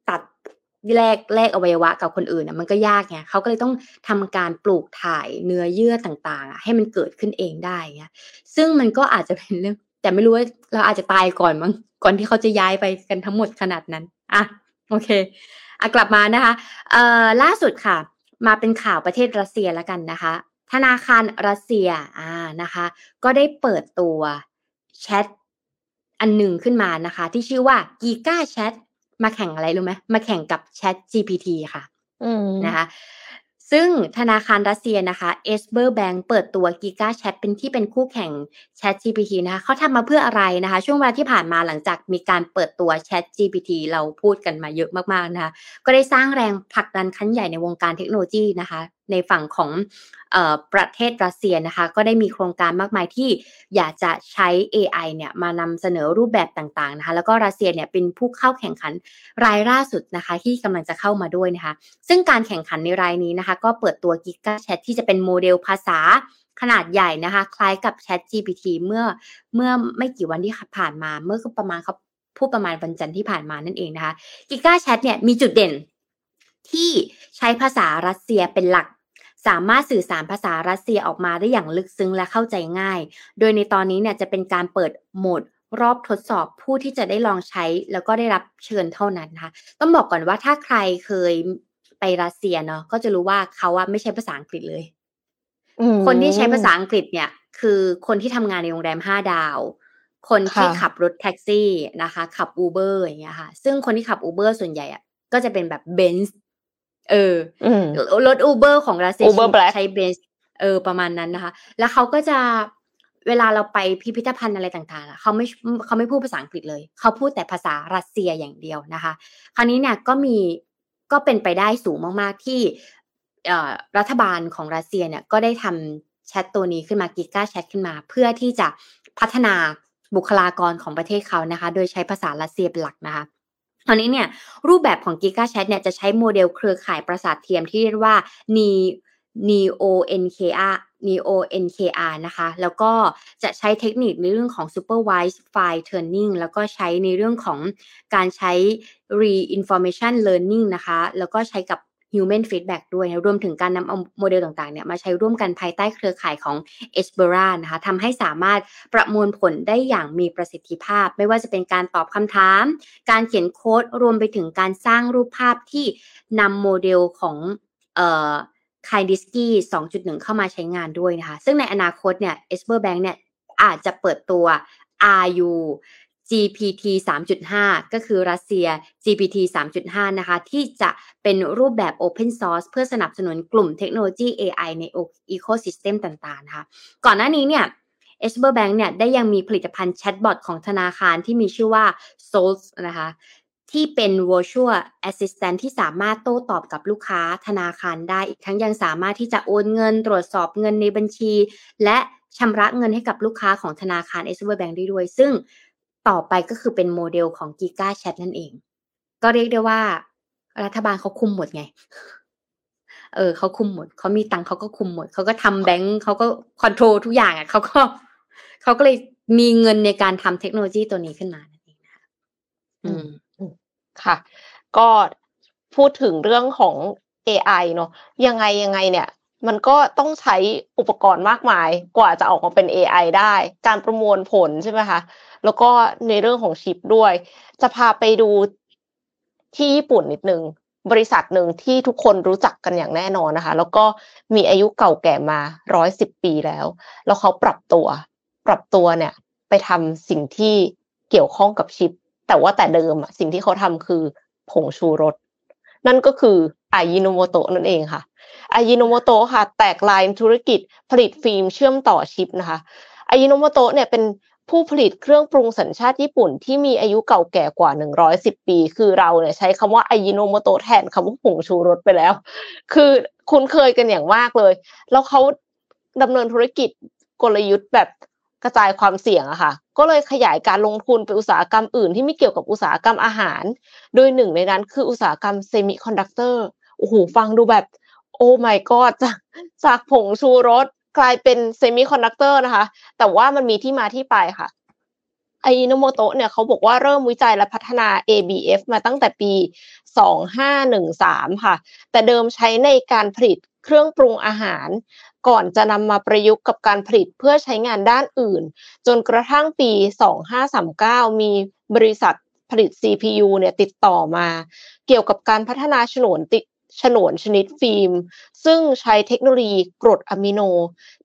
แลกแลกอวัยวะกับคนอื่นอะมันก็ยากไงเขาก็เลยต้องทำการปลูกถ่ายเนื้อเยื่อต่างๆอะให้มันเกิดขึ้นเองได้เงี้ยซึ่งมันก็อาจจะเป็นเรื่อง แต่ไม่รู้ว่าเราอาจจะตายก่อนมั้งก่อนที่เขาจะย้ายไปกันทั้งหมดขนาดนั้นอะโอเคอะกลับมานะคะเอ่อล่าสุดค่ะ มาเป็นข่าวประเทศรัสเซียแล้วกันนะคะ ธนาคารรัสเซียอ่านะคะ ก็ได้เปิดตัวแชทอันหนึ่งขึ้นมานะคะ ที่ชื่อว่า Giga Chat มาแข่งอะไรรู้ไหมมาแข่งกับ Chat GPT ค่ะอืมนะคะซึ่งธนาคารรัสเซียนะคะ e s b e r Bank เปิดตัว Giga Chat เป็นที่เป็นคู่แข่ง Chat GPT นะคะเขาทำมาเพื่ออะไรนะคะ ช่วงเวลาที่ผ่านมาหลังจากมีการเปิดตัว Chat GPT เราพูดกันมาเยอะมากๆนะคะก็ได้สร้างแรงผลักดันขั้นใหญ่ในวงการเทคโนโลยีนะคะในฝั่งของออประเทศรัสเซียนะคะ ก็ได้มีโครงการมากมายที่อยากจะใช้ AI เนี่ยมานำเสนอรูปแบบต่างๆนะคะแล้วก็รัสเซียเนี่ยเป็นผู้เข้าแข่งขันรายล่าสุดนะคะที่กำลังจะเข้ามาด้วยนะคะ ซึ่งการแข่งขันในรายนี้นะคะ ก็เปิดตัว Giga Chat ที่จะเป็นโมเดลภาษาขนาดใหญ่นะคะ คล้ายกับ Chat GPT เมื่อเมื่อไม่กี่วันที่ผ่านมา เมื่อประมาณเขาพูดประมาณวันจันทร์ที่ผ่านมานั่นเองนะคะ Giga Chat เนี่ยมีจุดเด่น ที่ใช้ภาษารัสเซียเป็นหลัก สามารถสื่อสารภาษารัสเซียออกมาได้อย่างลึกซึ้งและเข้าใจง่าย โดยในตอนนี้เนี่ยจะเป็นการเปิดโหมดรอบทดสอบผู้ที่จะได้ลองใช้แล้วก็ได้รับเชิญเท่านั้นนะคะต้องบอกก่อนว่าถ้าใครเคยไปรัสเซียเนาะก็จะรู้ว่าเขาว่าไม่ใช่ภาษาอังกฤษเลยอืมคนที่ใช้ภาษาอังกฤษเนี่ย คือคนที่ทำงานในโรงแรมห้าดาว คนที่ค่ะขับรถแท็กซี่นะคะ ขับอูเบอร์อย่างเงี้ยค่ะ ซึ่งคนที่ขับอูเบอร์ส่วนใหญ่อะก็จะเป็นแบบเบนซ์ เอออืมรถอูเบอร์ของรัสเซีย Uber Black ใช้เบนซ์เออประมาณนั้นนะคะ แล้วเขาก็จะเวลาเราไปพิพิธภัณฑ์อะไรต่างๆอะเขาไม่เขาไม่พูดภาษาอังกฤษเลย เขาพูดแต่ภาษารัสเซียอย่างเดียวนะคะ คราวนี้เนี่ยก็มีก็เป็นไปได้สูงมากๆที่รัฐบาลของรัสเซียเนี่ยก็ได้ทำแชทตัวนี้ขึ้นมากิก้าแชทขึ้นมา เพื่อที่จะพัฒนาบุคลากรของประเทศเขานะคะ โดยใช้ภาษารัสเซียเป็นหลักนะคะ ตอนนี้เนี่ยรูปแบบของ Giga Chat เนี่ยจะใช้โมเดลเครือข่ายประสาทเทียมที่เรียกว่า Neo NKR Neo NKR นะคะ แล้วก็จะใช้เทคนิคในเรื่องของ supervised file turning แล้วก็ใช้ในเรื่องของการใช้ reinformation learning นะคะ แล้วก็ใช้กับ human feedback ด้วยรวมถึงการนำเอาโมเดลต่างๆเนี่ยมาใช้ร่วมกันภายใต้เครือข่ายของ e s p e r a นะคะทำให้สามารถประมวลผลได้อย่างมีประสิทธิภาพ ไม่ว่าจะเป็นการตอบคำถาม การเขียนโค้ดรวมไปถึงการสร้างรูปภาพที่นำโมเดลของเอ่อคายดิสกี้ 2.1 เข้ามาใช้งานด้วยนะคะ ซึ่งในอนาคตเนี่ย e s p e r Bank เนี่ยอาจจะเปิดตัว RU GPT 3.5 ก็คือรัสเซีย GPT 3.5 นะคะ ที่จะเป็นรูปแบบ Open Source เพื่อสนับสนุนกลุ่มเทคโนโลยี AI ใน Ecosystem ต่างๆนะคะ ก่อนหน้านี้เนี่ย e s b e r Bank เนี่ยได้ยังมีผลิตภัณฑ์แชทบอทของธนาคารที่มีชื่อว่า Souls นะคะที่เป็น virtual assistant ที่สามารถโต้ตอบกับลูกค้าธนาคารได้ อีกทั้งยังสามารถที่จะโอนเงินตรวจสอบเงินในบัญชี และชำระเงินให้กับลูกค้าของธนาคาร s b e r Bank ได้ด้วย ซึ่ง ต่อไปก็คือเป็นโมเดลของ Giga Chat นั่นเอง ก็เรียกได้ว่า รัฐบาลเขาคุมหมดไง เออเขาคุมหมดเขามีตังเขาก็คุมหมดเขาก็ทำแบงค์เขาก็คอนโทรลทุกอย่างอะเขาก็เขาก็เลยมีเงินในการทำเทคโนโลยีตัวนี้ขึ้นมานั่นเองนะคะอืมค่ะ ก็พูดถึงเรื่องของ AI เนาะยังไงยังไงเนี่ย มันก็ต้องใช้อุปกรณ์มากมายกว่าจะออกมาเป็น AI ได้ การประมวลผลใช่ไหมคะ แล้วก็ในเรื่องของชิปด้วย จะพาไปดูที่ญี่ปุ่นนิดนึงบริษัทหนึ่งที่ทุกคนรู้จักกันอย่างแน่นอนนะคะ แล้วก็มีอายุเก่าแก่มาร้อยสิบปีแล้ว แล้วเขาปรับตัว ปรับตัวเนี่ย ไปทำสิ่งที่เกี่ยวข้องกับชิป แต่ว่าแต่เดิมอะสิ่งที่เขาทำคือผงชูรส นั่นก็คืออายิโนโมโตะนั่นเองค่ะอายิโนโมโตะค่ะ แตกลายธุรกิจผลิตฟิล์มเชื่อมต่อชิปนะคะอายิโนโมโตะเนี่ยเป็น ผู้ผลิตเครื่องปรุงสัญชาติญี่ปุ่นที่มีอายุเก่าแก่กว่า 110 ปี คือเราเนี่ยใช้คำว่าอายิโนโมโตะแทนคำว่าผงชูรสไปแล้ว คือคุ้นเคยกันอย่างมากเลย แล้วเขาดำเนินธุรกิจกลยุทธ์แบบกระจายความเสี่ยงอะค่ะ ก็เลยขยายการลงทุนไปอุตสาหกรรมอื่นที่ไม่เกี่ยวกับอุตสาหกรรมอาหาร โดยหนึ่งในนั้นคืออุตสาหกรรมเซมิคอนดักเตอร์ โอ้โห ฟังดูแบบ oh my god จากจากผงชูรส กลายเป็นเซมิคอนดักเตอร์นะคะ แต่ว่ามันมีที่มาที่ไปค่ะอายิโนโมโตะเนี่ยเขาบอกว่าเริ่มวิจัยและพัฒนา ABF มาตั้งแต่ปี 2513 ค่ะ แต่เดิมใช้ในการผลิตเครื่องปรุงอาหาร ก่อนจะนำมาประยุกต์กับการผลิตเพื่อใช้งานด้านอื่น จนกระทั่งปี 2539 มีบริษัทผลิต CPU เนี่ยติดต่อมา เกี่ยวกับการพัฒนาฉนวนติ ฉนวนชนิดฟิล์ม ซึ่งใช้เทคโนโลยีกรดอะมิโน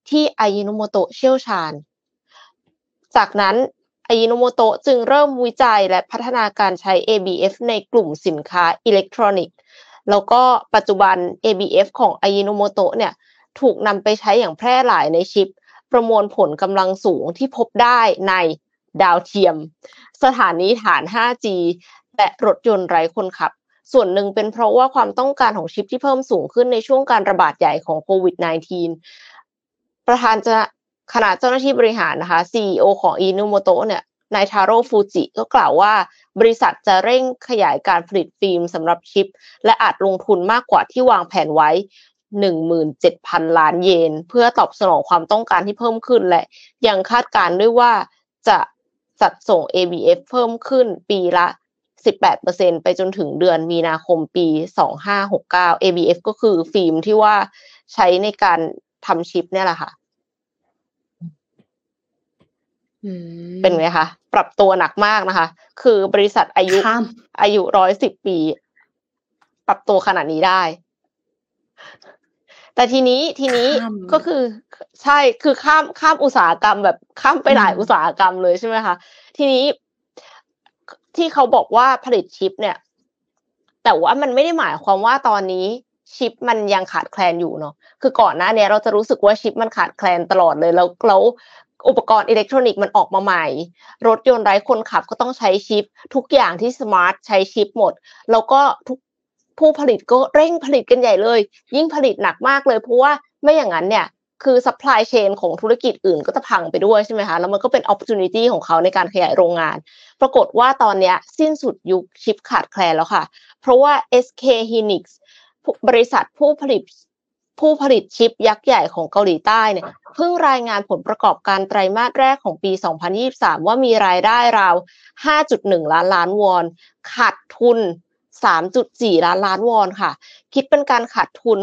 ที่อายิโนโมโตะเชี่ยวชาญ จากนั้นอายิโนโมโตะจึงเริ่มวิจัยและพัฒนาการใช้ ABF ในกลุ่มสินค้าอิเล็กทรอนิกส์ แล้วก็ปัจจุบัน ABF ของอายิโนโมโตะเนี่ยถูกนำไปใช้อย่างแพร่หลายในชิป ประมวลผลกำลังสูงที่พบได้ในดาวเทียม สถานีฐาน 5G และรถยนต์ไร้คนขับ ส่วนหนึ่งเป็นเพราะว่าความต้องการของชิปที่เพิ่มสูงขึ้นในช่วงการระบาดใหญ่ของโควิด -19 ประธานจะขณะเจ้าหน้าที่บริหารนะคะ CEO ของอินุโมโตะเนี่ยนายทาโร่ฟูจิก็กล่าวว่า บริษัทจะเร่งขยายการผลิตฟิล์มสำหรับชิป และอาจลงทุนมากกว่าที่วางแผนไว้ 17,000 ล้านเยน เพื่อตอบสนองความต้องการที่เพิ่มขึ้น และยังคาดการด้วยว่าจะจัดส่ง ABF เพิ่มขึ้นปีละ 18%ไปจนถึงเดือนมีนาคมปี 2569 ABF ก็คือฟิล์มที่ว่าใช้ในการทำชิปเนี่ยแหละค่ะเป็นไงคะ ปรับตัวหนักมากนะคะ คือบริษัทอายุอายุร้อยสิบปี ปรับตัวขนาดนี้ได้ แต่ทีนี้ทีนี้ก็คือ ใช่คือข้ามข้ามอุตสาหกรรมแบบข้ามไปหลายอุตสาหกรรมเลยใช่ไหมคะ ทีนี้ ที่เขาบอกว่าผลิตชิป เนี่ย แต่ว่ามันไม่ได้หมายความว่าตอนนี้ชิปมันยังขาดแคลนอยู่เนาะคือก่อนหน้านี้เราจะรู้สึกว่าชิปมันขาดแคลนตลอดเลยแล้วแล้วอุปกรณ์อิเล็กทรอนิกส์มันออกมาใหม่ รถยนต์ไร้คนขับก็ต้องใช้ชิป ทุกอย่างที่ smart ใช้ชิปหมด แล้วก็ทุกผู้ผลิตก็เร่งผลิตกันใหญ่เลย ยิ่งผลิตหนักมากเลยเพราะว่าไม่อย่างนั้นเนี่ย คือ supply chain ของธุรกิจอื่นก็จะพังไปด้วยใช่ไหมคะ แล้วมันก็เป็น opportunity ของเขาในการขยายโรงงาน ปรากฏว่าตอนนี้สิ้นสุดยุคชิปขาดแคลนแล้วค่ะ เพราะว่า SK Hynix บริษัทผู้ผลิตผู้ผลิตชิปยักษ์ใหญ่ของเกาหลีใต้เนี่ยเพิ่งรายงานผลประกอบการไตรมาสแรกของปี 2023 ว่ามีรายได้ราว 5.1 ล้านล้านวอน ขาดทุน 3.4 ล้านล้านวอนค่ะ คิดเป็นการขาดทุน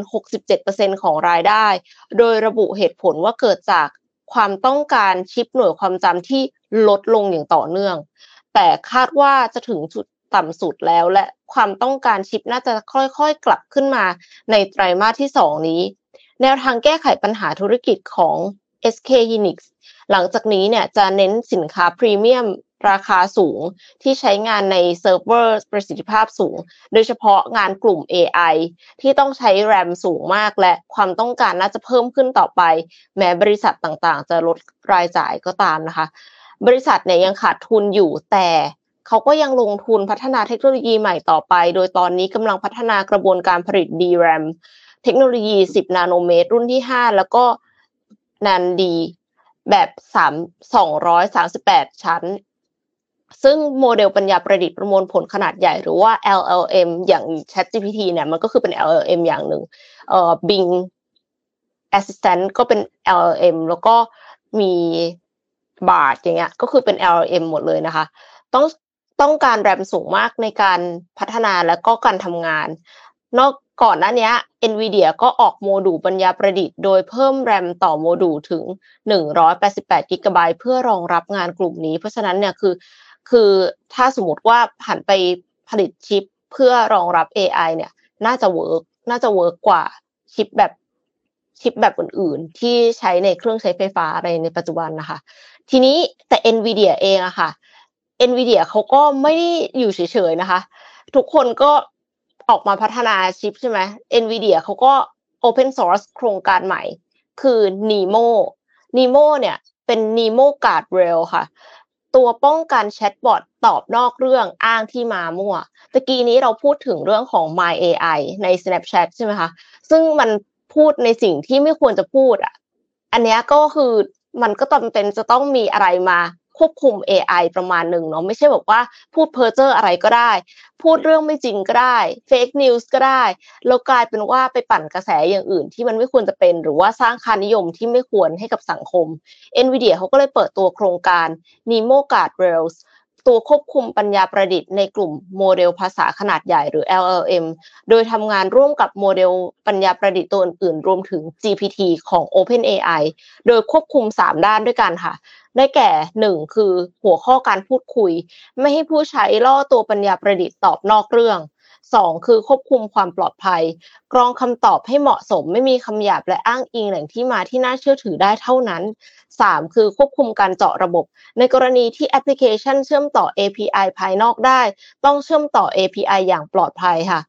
67%ของรายได้ โดยระบุเหตุผลว่าเกิดจากความต้องการชิปหน่วยความจำที่ลดลงอย่างต่อเนื่อง แต่คาดว่าจะถึงจุดต่ำสุดแล้ว และความต้องการชิปน่าจะค่อยๆ กลับขึ้นมาในไตรมาสที่ 2 นี้ แนวทางแก้ไขปัญหาธุรกิจของ SK Hynix หลังจากนี้เนี่ยจะเน้นสินค้าพรีเมียม ราคาสูงที่ใช้งานในเซิร์ฟเวอร์ประสิทธิภาพสูง โดยเฉพาะงานกลุ่ม AI ที่ต้องใช้แรมสูงมากและความต้องการน่าจะเพิ่มขึ้นต่อไป แม้บริษัทต่างๆ จะลดรายจ่ายก็ตามนะคะ บริษัทเนี่ยยังขาดทุนอยู่แต่เขาก็ยังลงทุนพัฒนาเทคโนโลยีใหม่ต่อไป โดยตอนนี้กำลังพัฒนากระบวนการผลิต DRAM เทคโนโลยี 10 นาโนเมตร รุ่นที่ 5 แล้วก็นันดีแบบ 3 238 ชั้น ซึ่งโมเดลปัญญาประดิษฐ์ประมวลผลขนาดใหญ่หรือว่า LLM อย่าง ChatGPT เนี่ยมันก็คือเป็น LLM อย่างหนึ่งเอ่อ Bing Assistant ก็เป็น LLM แล้วก็มี Bard อย่างเงี้ยก็คือเป็น LLM หมดเลยนะคะ ต้องต้องการแรมสูงมากในการพัฒนาและก็การทำงาน นอกก่อนหน้านี้ NVIDIA ก็ออกโมดูลปัญญาประดิษฐ์โดยเพิ่มแรมต่อโมดูลถึง 188กิกะไบต์เพื่อรองรับงานกลุ่มนี้ เพราะฉะนั้นเนี่ยคือ คือถ้าสมมติว่าผ่านไปผลิตชิปเพื่อรองรับ AI เนี่ย น่าจะ work น่าจะ work กว่าชิปแบบชิปแบบอื่นๆ ที่ใช้ในเครื่องใช้ไฟฟ้าอะไรในปัจจุบันนะคะ ทีนี้แต่ NVIDIA เองอะค่ะ NVIDIA เขาก็ไม่ได้อยู่เฉยๆนะคะ ทุกคนก็ออกมาพัฒนาชิปใช่ไหม NVIDIA เขาก็ Open Source โครงการใหม่ คือ NeMo NeMo เนี่ยเป็น NeMo Guardrails ค่ะ ตัวป้องกันแชทบอทตอบนอกเรื่องอ้างที่มามั่วตะกี้นี้เราพูดถึงเรื่องของ My AI ใน Snapchat ใช่ไหมคะ ซึ่งมันพูดในสิ่งที่ไม่ควรจะพูดอะ อันนี้ก็คือมันก็จำเป็นจะต้องมีอะไรมา ควบคุม AI ประมาณหนึ่งเนาะไม่ใช่บอกว่าพูดเพ้อเจ้ออะไรก็ได้ พูดเรื่องไม่จริงก็ได้เฟกนิวส์ก็ได้แล้วกลายเป็นว่าไปปั่นกระแสอย่างอื่นที่มันไม่ควรจะเป็น หรือว่าสร้างค่านิยมที่ไม่ควรให้กับสังคม NVIDIA เขาก็เลยเปิดตัวโครงการ Nemo Guardrails ตัวควบคุมปัญญาประดิษฐ์ในกลุ่มโมเดลภาษาขนาดใหญ่หรือ LLM โดยทำงานร่วมกับโมเดลปัญญาประดิษฐ์ตัวอื่นๆ รวมถึง GPT ของ OpenAI โดยควบคุม 3 ด้านด้วยกันค่ะ ได้แก่ 1 คือหัวข้อการพูดคุย ไม่ให้ผู้ใช้ล่อตัวปัญญาประดิษฐ์ตอบนอกเรื่อง 2 คือควบคุมความปลอดภัย กรองคำตอบให้เหมาะสม ไม่มีคำหยาบและอ้างอิงแหล่งที่มาที่น่าเชื่อถือได้เท่านั้น 3 คือควบคุมการเจาะระบบ ในกรณีที่แอปพลิเคชันเชื่อมต่อ API ภายนอกได้ ต้องเชื่อมต่อ API อย่างปลอดภัยค่ะ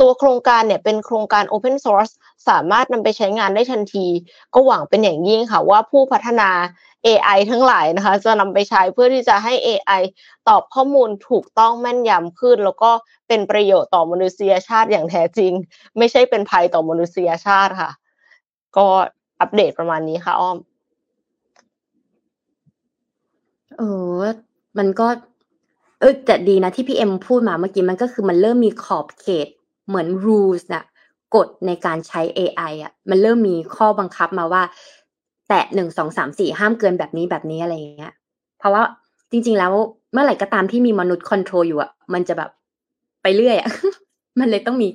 ตัวโครงการเนี่ยเป็นโครงการ Open Source สามารถนำไปใช้งานได้ทันที ก็หวังเป็นอย่างยิ่งค่ะว่าผู้พัฒนา AI ทั้งหลายนะคะ จะนำไปใช้เพื่อที่จะให้ AI ตอบข้อมูลถูกต้องแม่นยำขึ้น แล้วก็เป็นประโยชน์ต่อมนุษยชาติอย่างแท้จริง ไม่ใช่เป็นภัยต่อมนุษยชาติค่ะ ก็อัปเดตประมาณนี้ค่ะอ้อมเออมันก็ เออแต่ดีนะที่พี่เอ็มพูดมาเมื่อกี้มันก็คือมันเริ่มมีขอบเขตเหมือน rules น่ะกฎในการใช้ AI อะ มันเริ่มมีข้อบังคับมาว่า แตะหนึ่งสองสามสี่ห้ามเกินแบบนี้แบบนี้อะไรอย่างเงี้ย เพราะว่าจริง ๆ แล้วเมื่อไหร่ก็ตามที่มีมนุษย์ control อยู่อะมันจะแบบไปเรื่อยอะมันเลยต้องมี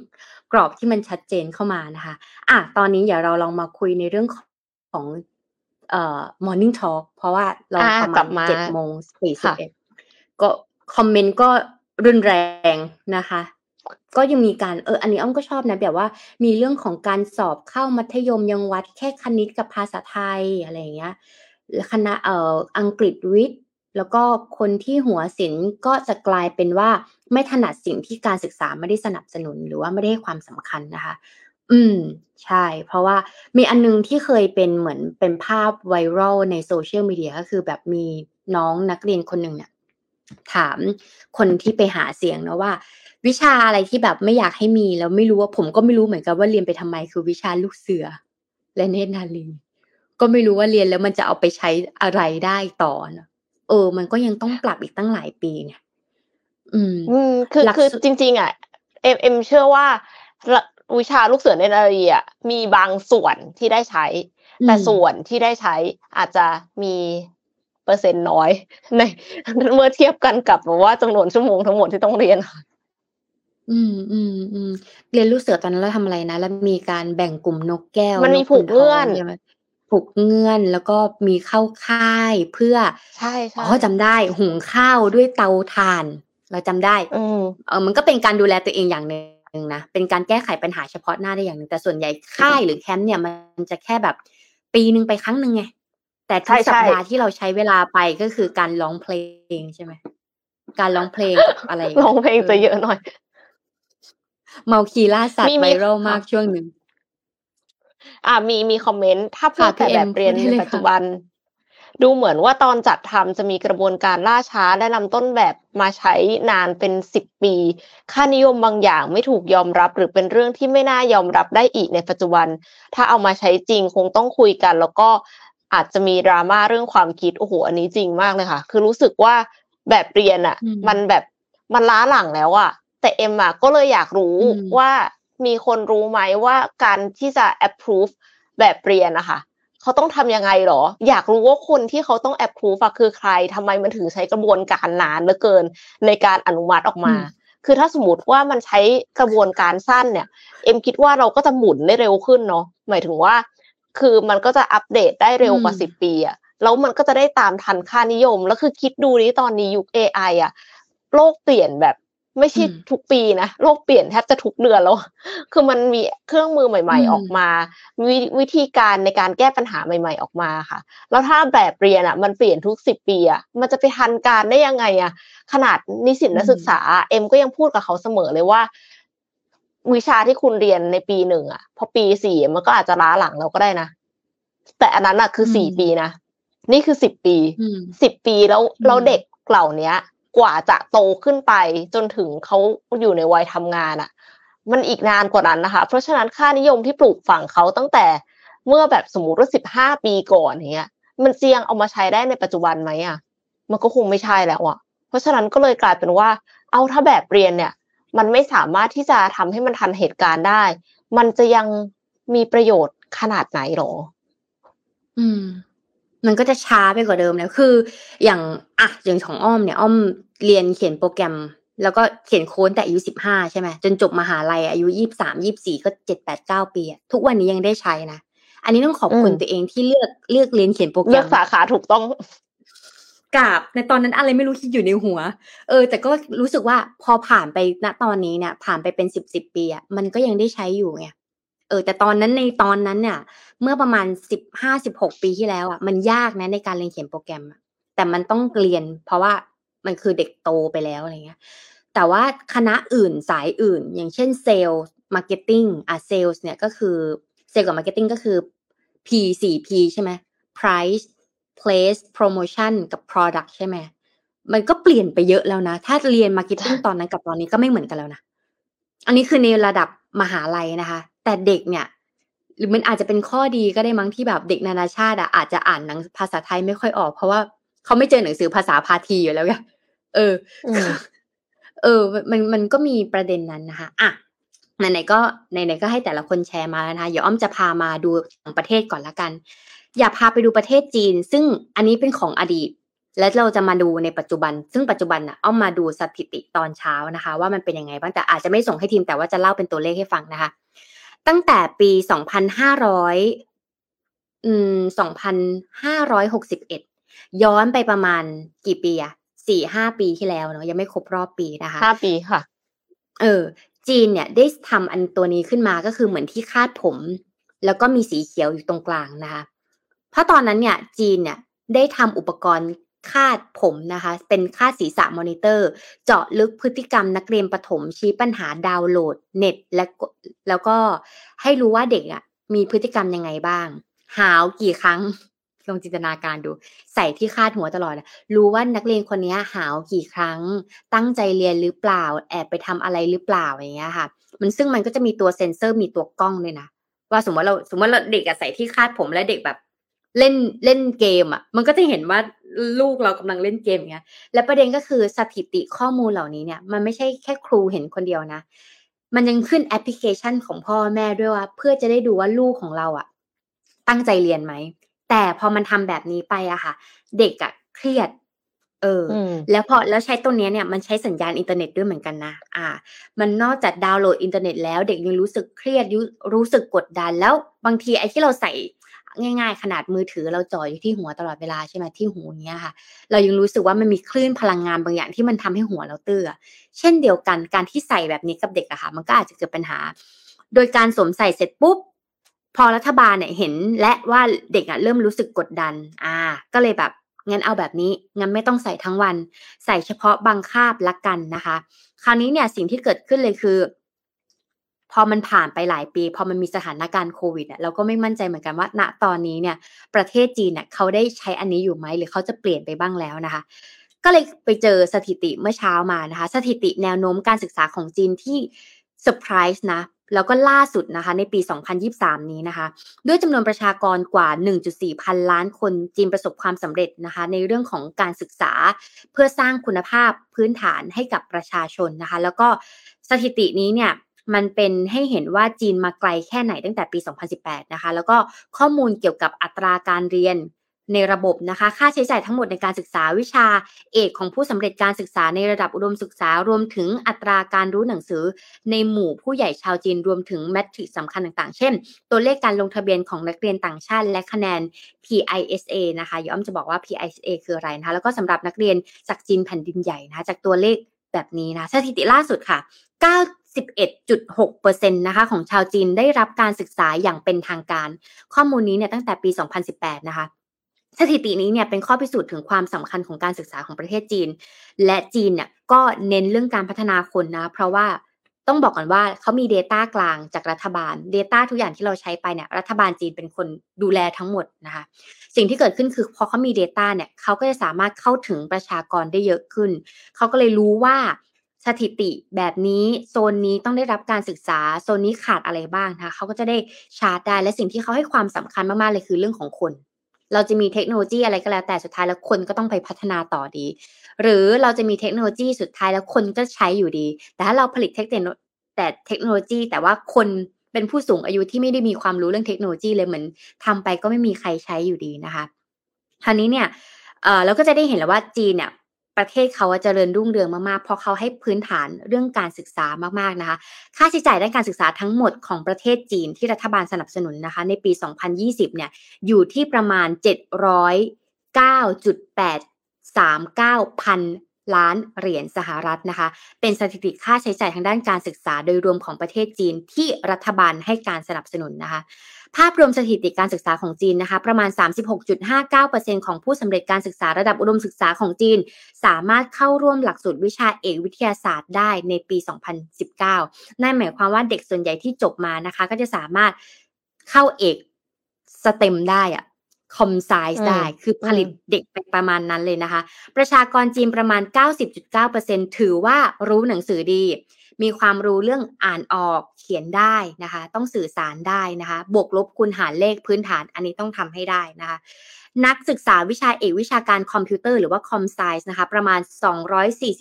กรอบที่มันชัดเจนเข้ามานะคะ อะตอนนี้เดี๋ยวเราลองมาคุยในเรื่องของเอ่อ morning talk เพราะว่าเราอ่าประกลัมาณบมาเจ็ดโมงสี่สิบค่ะเอ็ดก็คอมเมนต์ก็รุนแรงนะคะ ก็ยังมีการเอออันนี้อ้อมก็ชอบนะแบบว่ามีเรื่องของการสอบเข้ามัธยมยังวัดแค่คณิตกับภาษาไทยอะไรอย่างเงี้ยคณะเอ่ออังกฤษวิทย์ แล้วก็คนที่หัวศิลป์ก็จะกลายเป็นว่าไม่ถนัดสิ่งที่การศึกษาไม่ได้สนับสนุนหรือว่าไม่ได้ให้ความสำคัญนะคะ อืม ใช่ เพราะว่ามีอันนึงที่เคยเป็นเหมือนเป็นภาพไวรัลในโซเชียลมีเดียก็คือแบบมีน้องนักเรียนคนหนึ่งเนี่ยถามคนที่ไปหาเสียงนะว่า วิชาอะไรที่แบบไม่อยากให้มีแล้วไม่รู้ว่าผมก็ไม่รู้เหมือนกันว่าเรียนไปทำไมคือวิชาลูกเสือ และเนตรนาลีก็ไม่รู้ว่าเรียนแล้วมันจะเอาไปใช้อะไรได้ต่อเนอะเออ มันก็ยังต้องปรับอีกตั้งหลายปีเนี่ย อืมอืมคือหลักคือสูตรจริง ๆ อะ เอ็มเอ็มเชื่อว่าละวิชาลูกเสือเนตรนารีอะมีบางส่วนที่ได้ใช้ แต่ส่วนที่ได้ใช้อาจจะมีเปอร์เซ็นต์น้อยในเมื่อเทียบกันกับแบบว่าจำนวนชั่วโมงทั้งหมดที่ต้องเรียนค่ะ อืม อืม อืม เรียนลูกเสือตอนนั้นเราทำอะไรนะ แล้วมีการแบ่งกลุ่มนกแก้วมันมีผูกเงื่อนขุทใช่ไหมผูกเงื่อนแล้วก็มีเข้าค่ายเพื่อ ใช่ใช่อ๋อจำได้ หุงข้าวด้วยเตาถ่าน เราจำได้ อืม เออมันก็เป็นการดูแลตัวเองอย่างหนึ่งนะ เป็นการแก้ไขปัญหาเฉพาะหน้าได้อย่างหนึ่ง แต่ส่วนใหญ่ค่ายหรือแคมป์เนี่ยมันจะแค่แบบปีหนึ่งไปครั้งหนึ่งไง แต่ทุใช่กใช่สัปดาห์ที่เราใช้เวลาไปก็คือการร้องเพลงใช่ไหม การร้องเพลงกับอะไรย่าร้องเพลงจะเยอะหน่อย เมาคีล่าสัตมีว์ไวมีรัลมากช่วงหนึ่งอ่ามีมีคอมเมนต์ถ้าพูดค่ะแต่พี่แบเอ็มบเรียนพูดได้ในเลยปัจจุค่ะบัน ดูเหมือนว่าตอนจัดทำจะมีกระบวนการล่าช้าและนำต้นแบบมาใช้นานเป็นสิบปี ค่านิยมบางอย่างไม่ถูกยอมรับ หรือเป็นเรื่องที่ไม่น่ายอมรับได้อีกในปัจจุบัน ถ้าเอามาใช้จริงคงต้องคุยกัน แล้วก็อาจจะมีดราม่าเรื่องความคิดโอ้โหอันนี้จริงมากเลยค่ะ คือรู้สึกว่าแบบเรียนอะอืมมันแบบมันล้าหลังแล้วอะ แต่เอ็มอะก็เลยอยากรู้อืมว่ามีคนรู้ไหมว่าการที่จะ approve แบบเรียนนะคะเขาต้องทำยังไงหรอ อยากรู้ว่าคนที่เขาต้อง approve อะคือใครทำไมมันถึงใช้กระบวนการนานเหลือเกินในการอนุมัติออกมาอืมคือถ้าสมมติว่ามันใช้กระบวนการสั้นเนี่ย เอ็มคิดว่าเราก็จะหมุนได้เร็วขึ้นเนาะหมายถึงว่า คือมันก็จะอัปเดตได้เร็วกว่าอืมสิบปีอะแล้วมันก็จะได้ตามทันค่านิยมแล้วคือคิดดูนี้ตอนนี้ยุค AI อะโลกเปลี่ยนแบบ ไม่ใช่อืมทุกปีนะโลกเปลี่ยนแทบจะทุกเดือนแล้ว คือมันมีเครื่องมือใหม่อืมๆออกมา มีวิธีการในการแก้ปัญหาใหม่ ๆ ออกมาค่ะ แล้วถ้าแบบเรียนอะมันเปลี่ยนทุกสิบปีอะมันจะไปทันการได้ยังไงอะขนาดนิสิตนักศึกษาอะเอ็มก็ยังพูดกับเขาเสมอเลยว่า วิชาที่คุณเรียนในปีหนึ่งอะพอปีสี่มันก็อาจจะล้าหลังเราก็ได้นะแต่อันนั้นอะคือสี่อืมปีนะนี่คือสิบปีอืมสิบปีแล้วอืมเราเด็กเหล่าเนี้ย กว่าจะโตขึ้นไปจนถึงเขาอยู่ในวัยทำงานอะมันอีกนานกว่านั้นนะคะ เพราะฉะนั้นค่านิยมที่ปลูกฝังเขาตั้งแต่เมื่อแบบสมมติว่าสิบห้าปีก่อนเนี้ย มันเจียงเอามาใช้ได้ในปัจจุบันไหมอะมันก็คงไม่ใช่แล้วอะเพราะฉะนั้นก็เลยกลายเป็นว่า เอาถ้าแบบเรียนเนี่ย มันไม่สามารถที่จะทำให้มันทันเหตุการณ์ได้ มันจะยังมีประโยชน์ขนาดไหนหรอ อืม มันก็จะช้าไปกว่าเดิมแล้วคือ อย่างอะอย่างของอ้อมเนี่ยอ้อมเรียนเขียนโปรแกรม แล้วก็เขียนโค้ดแต่อายุสิบห้าใช่ไหมจนจบมหาลัยอายุยี่สามยี่สี่ก็เจ็ดแปดเก้าปีอะทุกวันนี้ยังได้ใช้นะอันนี้ต้องขอบคุณอืมตัวเองที่เลือกเลือกเรียนเขียนโปรแกรเลือกมสาขาถูกต้องกราบในตอนนั้นอะไรไม่รู้คิดอยู่ในหัว เออ แต่ก็รู้สึกว่าพอผ่านไปณตอนนี้เนี่ยผ่านไปเป็นสิบสิบปีอะมันก็ยังได้ใช้อยู่ไงเออแต่ตอนนั้นในตอนนั้นเนี่ย เมื่อประมาณสิบห้าสิบหกปีที่แล้วอะมันยากนะในการเรียนเขียนโปรแกรมอะแต่มันต้องเรียน เพราะว่ามันคือเด็กโตไปแล้วอะไรเงี้ย แต่ว่าคณะอื่นสายอื่น อย่างเช่น sales marketing อะเซลล์เนี่ยก็คือเซลล์กับ marketing ก็คือ P สี่ P ใช่ไหม price place promotion กับ product ใช่ไหมมันก็เปลี่ยนไปเยอะแล้วนะ ถ้าเรียน marketing ใช่ตอนนั้นกับตอนนี้ก็ไม่เหมือนกันแล้วนะ อันนี้คือในระดับมหาลัยนะคะ แต่เด็กเนี่ยหรือมันอาจจะเป็นข้อดีก็ได้มั้งที่แบบเด็กนานาชาติอะอาจจะอ่านหนังสือภาษาไทยไม่ค่อยออก เพราะว่าเขาไม่เจอหนังสือภาษาพาทีอยู่แล้วไงเอออืมเออ มันมันก็มีประเด็นนั้นนะคะอะไหนๆก็ไหนๆก็ให้แต่ละคนแชร์มาแล้วนะคะเดี๋ยวอ้อมจะพามาดูต่างประเทศก่อนละกัน อย่าพาไปดูประเทศจีน ซึ่งอันนี้เป็นของอดีต และเราจะมาดูในปัจจุบัน ซึ่งปัจจุบันน่ะอ้อมมาดูสถิติตอนเช้านะคะ ว่ามันเป็นยังไงบ้างแต่อาจจะไม่ส่งให้ทีมแต่ว่าจะเล่าเป็นตัวเลขให้ฟังนะคะ ตั้งแต่ปีสองพันห้าร้อยอืมสองพันห้าร้อยหกสิบเอ็ดย้อนไปประมาณกี่ปีอะสี่ห้าปีที่แล้วเนาะยังไม่ครบรอบปีนะคะห้าปีค่ะ เออ จีนเนี่ยได้ทำอันตัวนี้ขึ้นมาก็คือเหมือนที่คาดผม แล้วก็มีสีเขียวอยู่ตรงกลางนะคะ เพราะตอนนั้นเนี่ย จีนเนี่ยได้ทำอุปกรณ์ คาดผมนะคะ เป็นคาดศีรษะมอนิเตอร์ เจาะลึกพฤติกรรมนักเรียนประถมชี้ปัญหาดาวน์โหลดเน็ตและแล้วก็ให้รู้ว่าเด็กอะมีพฤติกรรมยังไงบ้าง หาวกี่ครั้งลองจินตนาการดู ใส่ที่คาดหัวตลอด รู้ว่านักเรียนคนนี้หาวกี่ครั้ง ตั้งใจเรียนหรือเปล่า แอบไปทำอะไรหรือเปล่าอย่างเงี้ยค่ะ มันซึ่งมันก็จะมีตัวเซ็นเซอร์มีตัวกล้องเลยนะว่าสมมติเราสมมติเราเด็กอะใส่ที่คาดผมและเด็กแบบ เล่นเล่นเกมอะ มันก็จะเห็นว่าลูกเรากำลังเล่นเกมเงี้ย และประเด็นก็คือสถิติข้อมูลเหล่านี้เนี่ย มันไม่ใช่แค่ครูเห็นคนเดียวนะ มันยังขึ้นแอปพลิเคชันของพ่อแม่ด้วยว่า เพื่อจะได้ดูว่าลูกของเราอะ ตั้งใจเรียนไหม แต่พอมันทำแบบนี้ไปอะค่ะ เด็กอะเครียดเออแล้วพอแล้วใช้ตัวนี้เนี่ยมันใช้สัญญาณอินเทอร์เน็ตด้วยเหมือนกันนะอ่า มันนอกจากดาวน์โหลดอินเทอร์เน็ตแล้วเด็กยังรู้สึกเครียดรู้สึกกดดัน แล้วบางทีไอ้ที่เราใส่ ง่าย ๆ ขนาดมือถือเราจ่ออยู่ที่หัวตลอดเวลาใช่ไหมที่หูเนี้ยค่ะ เรายังรู้สึกว่ามันมีคลื่นพลังงานบางอย่างที่มันทำให้หัวเราตื้อเช่นเดียวกันการที่ใส่แบบนี้กับเด็กอะค่ะ มันก็อาจจะเกิดปัญหา โดยการสวมใส่เสร็จปุ๊บพอรัฐบาลเนี่ยเห็นและว่าเด็กอะเริ่มรู้สึกกดดัน อ่า ก็เลยแบบงั้นเอาแบบนี้งั้นไม่ต้องใส่ทั้งวัน ใส่เฉพาะบางคาบละกันนะคะ คราวนี้เนี่ยสิ่งที่เกิดขึ้นเลยคือ พอมันผ่านไปหลายปี พอมันมีสถานการณ์โควิดเราก็ไม่มั่นใจเหมือนกันว่า ณตอนนี้เนี่ยประเทศจีนเนี่ยเขาได้ใช้อันนี้อยู่ไหมหรือเขาจะเปลี่ยนไปบ้างแล้วนะคะ ก็เลยไปเจอสถิติเมื่อเช้ามานะคะ สถิติแนวโน้มการศึกษาของจีนที่เซอร์ไพรส์นะแล้วก็ล่าสุดนะคะในปี 2023 นี้นะคะ ด้วยจำนวนประชากรกว่า 1.4 พันล้านคนจีนประสบความสำเร็จนะคะ ในเรื่องของการศึกษาเพื่อสร้างคุณภาพพื้นฐานให้กับประชาชนนะคะ แล้วก็สถิตินี้เนี่ย มันเป็นให้เห็นว่าจีนมาไกลแค่ไหนตั้งแต่ปี 2018 นะคะ แล้วก็ข้อมูลเกี่ยวกับอัตราการเรียนในระบบนะคะ ค่าใช้จ่ายทั้งหมดในการศึกษาวิชาเอกของผู้สำเร็จการศึกษาในระดับอุดมศึกษารวมถึงอัตราการรู้หนังสือ ในหมู่ผู้ใหญ่ชาวจีนรวมถึงแมทริกสำคัญต่างๆ เช่น ตัวเลขการลงทะเบียนของนักเรียนต่างชาติ และคะแนน PISA นะคะย้อมจะบอกว่า PISA คืออะไรนะคะแล้วก็สำหรับนักเรียนจากจีนแผ่นดินใหญ่นะะจากตัวเลขแบบนี้นะสถิติล่าสุดค่ะ 9 11.6%นะคะของชาวจีนได้รับการศึกษาอย่างเป็นทางการ ข้อมูลนี้เนี่ยตั้งแต่ปี 2018 นะคะสถิตินี้เนี่ยเป็นข้อพิสูจน์ถึงความสำคัญของการศึกษาของประเทศจีน และจีนเนี่ยก็เน้นเรื่องการพัฒนาคนนะ เพราะว่าต้องบอกก่อนว่าเขามี Data กลางจากรัฐบาล Data ทุกอย่างที่เราใช้ไปเนี่ยรัฐบาลจีนเป็นคนดูแลทั้งหมดนะคะสิ่งที่เกิดขึ้นคือพอเขามี Data เนี่ยเขาก็จะสามารถเข้าถึงประชากรได้เยอะขึ้น เขาก็เลยรู้ว่า สถิติแบบนี้โซนนี้ต้องได้รับการศึกษาโซนนี้ขาดอะไรบ้างนะคะเขาก็จะได้ชาร์จได้และสิ่งที่เขาให้ความสำคัญมากๆเลยคือเรื่องของคน เราจะมีเทคโนโลยีอะไรก็แล้วแต่สุดท้ายแล้วคนก็ต้องไปพัฒนาต่อดี หรือเราจะมีเทคโนโลยีสุดท้ายแล้วคนก็ใช้อยู่ดี แต่ถ้าเราผลิตเทคโนแต่เทคโนโลยีแต่ว่าคนเป็นผู้สูงอายุที่ไม่ได้มีความรู้เรื่องเทคโนโลยีเลยเหมือนทำไปก็ไม่มีใครใช้อยู่ดีนะคะคราวนี้เนี่ยเราก็จะได้เห็นแล้วว่าจีนเนี่ย ประเทศเขาจะเจริญรุ่งเรืองมากๆ เพราะเขาให้พื้นฐานเรื่องการศึกษามากๆนะคะ ค่าใช้จ่ายด้านการศึกษาทั้งหมดของประเทศจีนที่รัฐบาลสนับสนุนนะคะ ในปี 2020 เนี่ย อยู่ที่ประมาณ 709.839 พันล้านเหรียญสหรัฐนะคะ เป็นสถิติค่าใช้จ่ายทางด้านการศึกษาโดยรวมของประเทศจีนที่รัฐบาลให้การสนับสนุนนะคะ ภาพรวมสถิติการศึกษาของจีนนะคะ ประมาณ 36.59%ของผู้สำเร็จการศึกษาระดับอุดมศึกษาของจีน สามารถเข้าร่วมหลักสูตรวิชาเอกวิทยาศาสตร์ได้ในปี 2019 นั่นหมายความว่าเด็กส่วนใหญ่ที่จบมานะคะ ก็จะสามารถเข้าเอก STEM ได้อะ com sci ได้ คือผลิตเด็กไปประมาณนั้นเลยนะคะ ประชากรจีนประมาณ 90.9%ถือว่ารู้หนังสือดี มีความรู้เรื่องอ่านออกเขียนได้นะคะ ต้องสื่อสารได้นะคะ บวกลบคูณหารเลขพื้นฐานอันนี้ต้องทำให้ได้นะคะ นักศึกษาวิชาเอกวิชาการคอมพิวเตอร์หรือว่า com sci นะคะ ประมาณ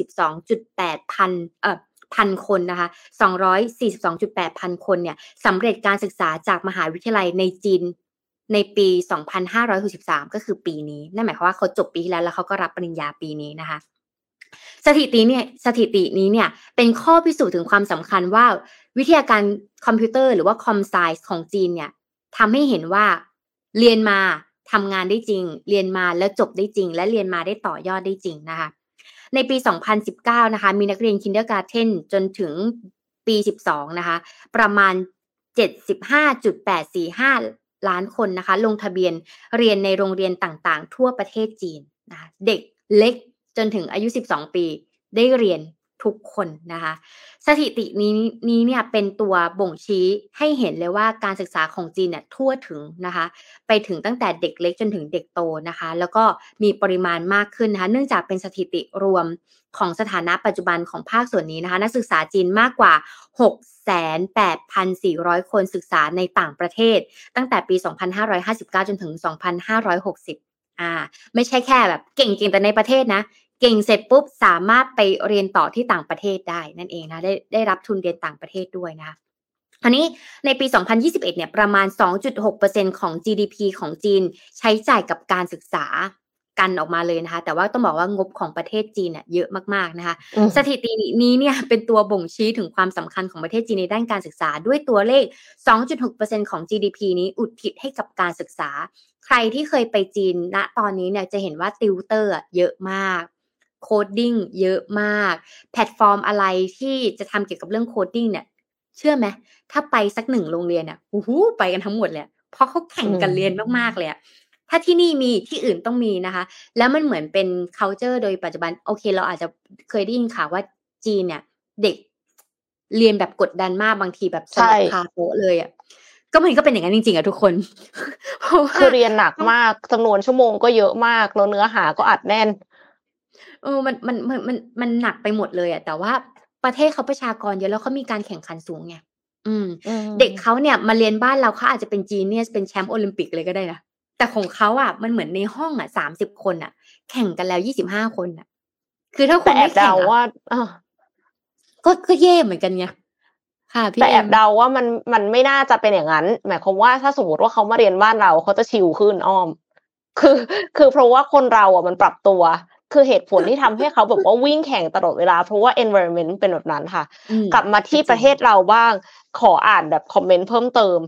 242.8 พันเอ่อพันคนนะคะ 242.8 พันคนเนี่ยสำเร็จการศึกษาจากมหาวิทยาลัยในจีนในปี 2563 ก็คือปีนี้ นั่นหมายความว่าเขาจบปีที่แล้วแล้วเขาก็รับปริญญาปีนี้นะคะ สถิติเนี่ยสถิตินี้เนี่ยเป็นข้อพิสูจน์ถึงความสำคัญว่าวิทยาการคอมพิวเตอร์หรือว่า com sci ของจีนเนี่ยทำให้เห็นว่าเรียนมาทำงานได้จริง เรียนมาแล้วจบได้จริง และเรียนมาได้ต่อยอดได้จริงนะคะ ในปี 2019 นะคะ มีนักเรียนคินเดอร์การ์เทนจนถึงปี 12 นะคะ ประมาณ 75.845 ล้านคนนะคะ ลงทะเบียนเรียนในโรงเรียนต่างๆ ทั่วประเทศจีนนะคะเด็กเล็ก จนถึงอายุ 12 ปีได้เรียนทุกคนนะคะ สถิตินี้นี้เนี่ยเป็นตัวบ่งชี้ให้เห็นเลยว่าการศึกษาของจีนเนี่ยทั่วถึงนะคะ ไปถึงตั้งแต่เด็กเล็กจนถึงเด็กโตนะคะ แล้วก็มีปริมาณมากขึ้นนะคะ เนื่องจากเป็นสถิติรวมของสถานะปัจจุบันของภาคส่วนนี้นะคะ นักศึกษาจีนมากกว่า 68,400 คนศึกษาในต่างประเทศ ตั้งแต่ปี 2559 จนถึง 2560 อ่า ไม่ใช่แค่แบบเก่งๆแต่ในประเทศนะ เก่งเสร็จปุ๊บสามารถไปเรียนต่อที่ต่างประเทศได้นั่นเองนะได้ได้รับทุนเรียนต่างประเทศด้วยนะคะอันนี้ในปี 2021 เนี่ยประมาณ 2.6%ของ GDP ของจีนใช้จ่ายกับการศึกษา กันออกมาเลยนะคะ แต่ว่าต้องบอกว่างบของประเทศจีนเนี่ยเยอะมากๆนะคะ สถิตินี้เนี่ยเป็นตัวบ่งชี้ถึงความสำคัญของประเทศจีนในด้านการศึกษา ด้วยตัวเลข 2.6%ของ GDP นี้อุทิศให้กับการศึกษา ใครที่เคยไปจีนณตอนนี้เนี่ยจะเห็นว่าติวเตอร์เยอะมาก coding เยอะมาก แพลตฟอร์มอะไรที่จะทำเกี่ยวกับเรื่อง coding เนี่ย เชื่อไหมถ้าไปสักหนึ่งโรงเรียนเนี่ยโอ้โหไปกันทั้งหมดเลยเพราะเขาแข่งกันเรียนมากๆเลย ถ้าที่นี่มีที่อื่นต้องมีนะคะ แล้วมันเหมือนเป็น culture โดยปัจจุบันโอเค เราอาจจะเคยได้ยินข่าวว่าจีนเนี่ย เด็กเรียนแบบกดดันมากบางทีแบบสลบคาโต๊ะเลยอะก็มันก็เป็นอย่างนั้นจริงๆอะทุกคนคือเรียนหนักมากจำนวนชั่วโมงก็เยอะมากแล้วเนื้อหาก็อัดแน่นเออมันมันมันมันมันหนักไปหมดเลยอะแต่ว่าประเทศเขาประชากรเยอะแล้วเขามีการแข่งขันสูงไงอืม เด็กเขาเนี่ยมาเรียนบ้านเราเขาอาจจะเป็นจีเนียสเป็นแชมป์โอลิมปิกเลยก็ได้นะ แต่ของเขาอะ มันเหมือนในห้องอะสามสิบคนอะ แข่งกันแล้วยี่สิบห้าคนอะ คือถ้าคุณไม่แข่งว่าก็ก็แย่เหมือนกันไงค่ะพี่แต่แอบเดาว่ามันมันไม่น่าจะเป็นอย่างนั้น หมายความว่าถ้าสมมติว่าเขามาเรียนบ้านเราเขาจะชิลขึ้นอ้อม คือ คือเพราะว่าคนเราอะมันปรับตัว คือเหตุผลที่ทำให้เขาแบบว่าวิ่งแข่งตลอดเวลา เพราะว่า environment เป็นแบบนั้นค่ะ กลับมาที่ประเทศเราบ้าง ขออ่านแบบคอมเมนต์เพิ่มเติม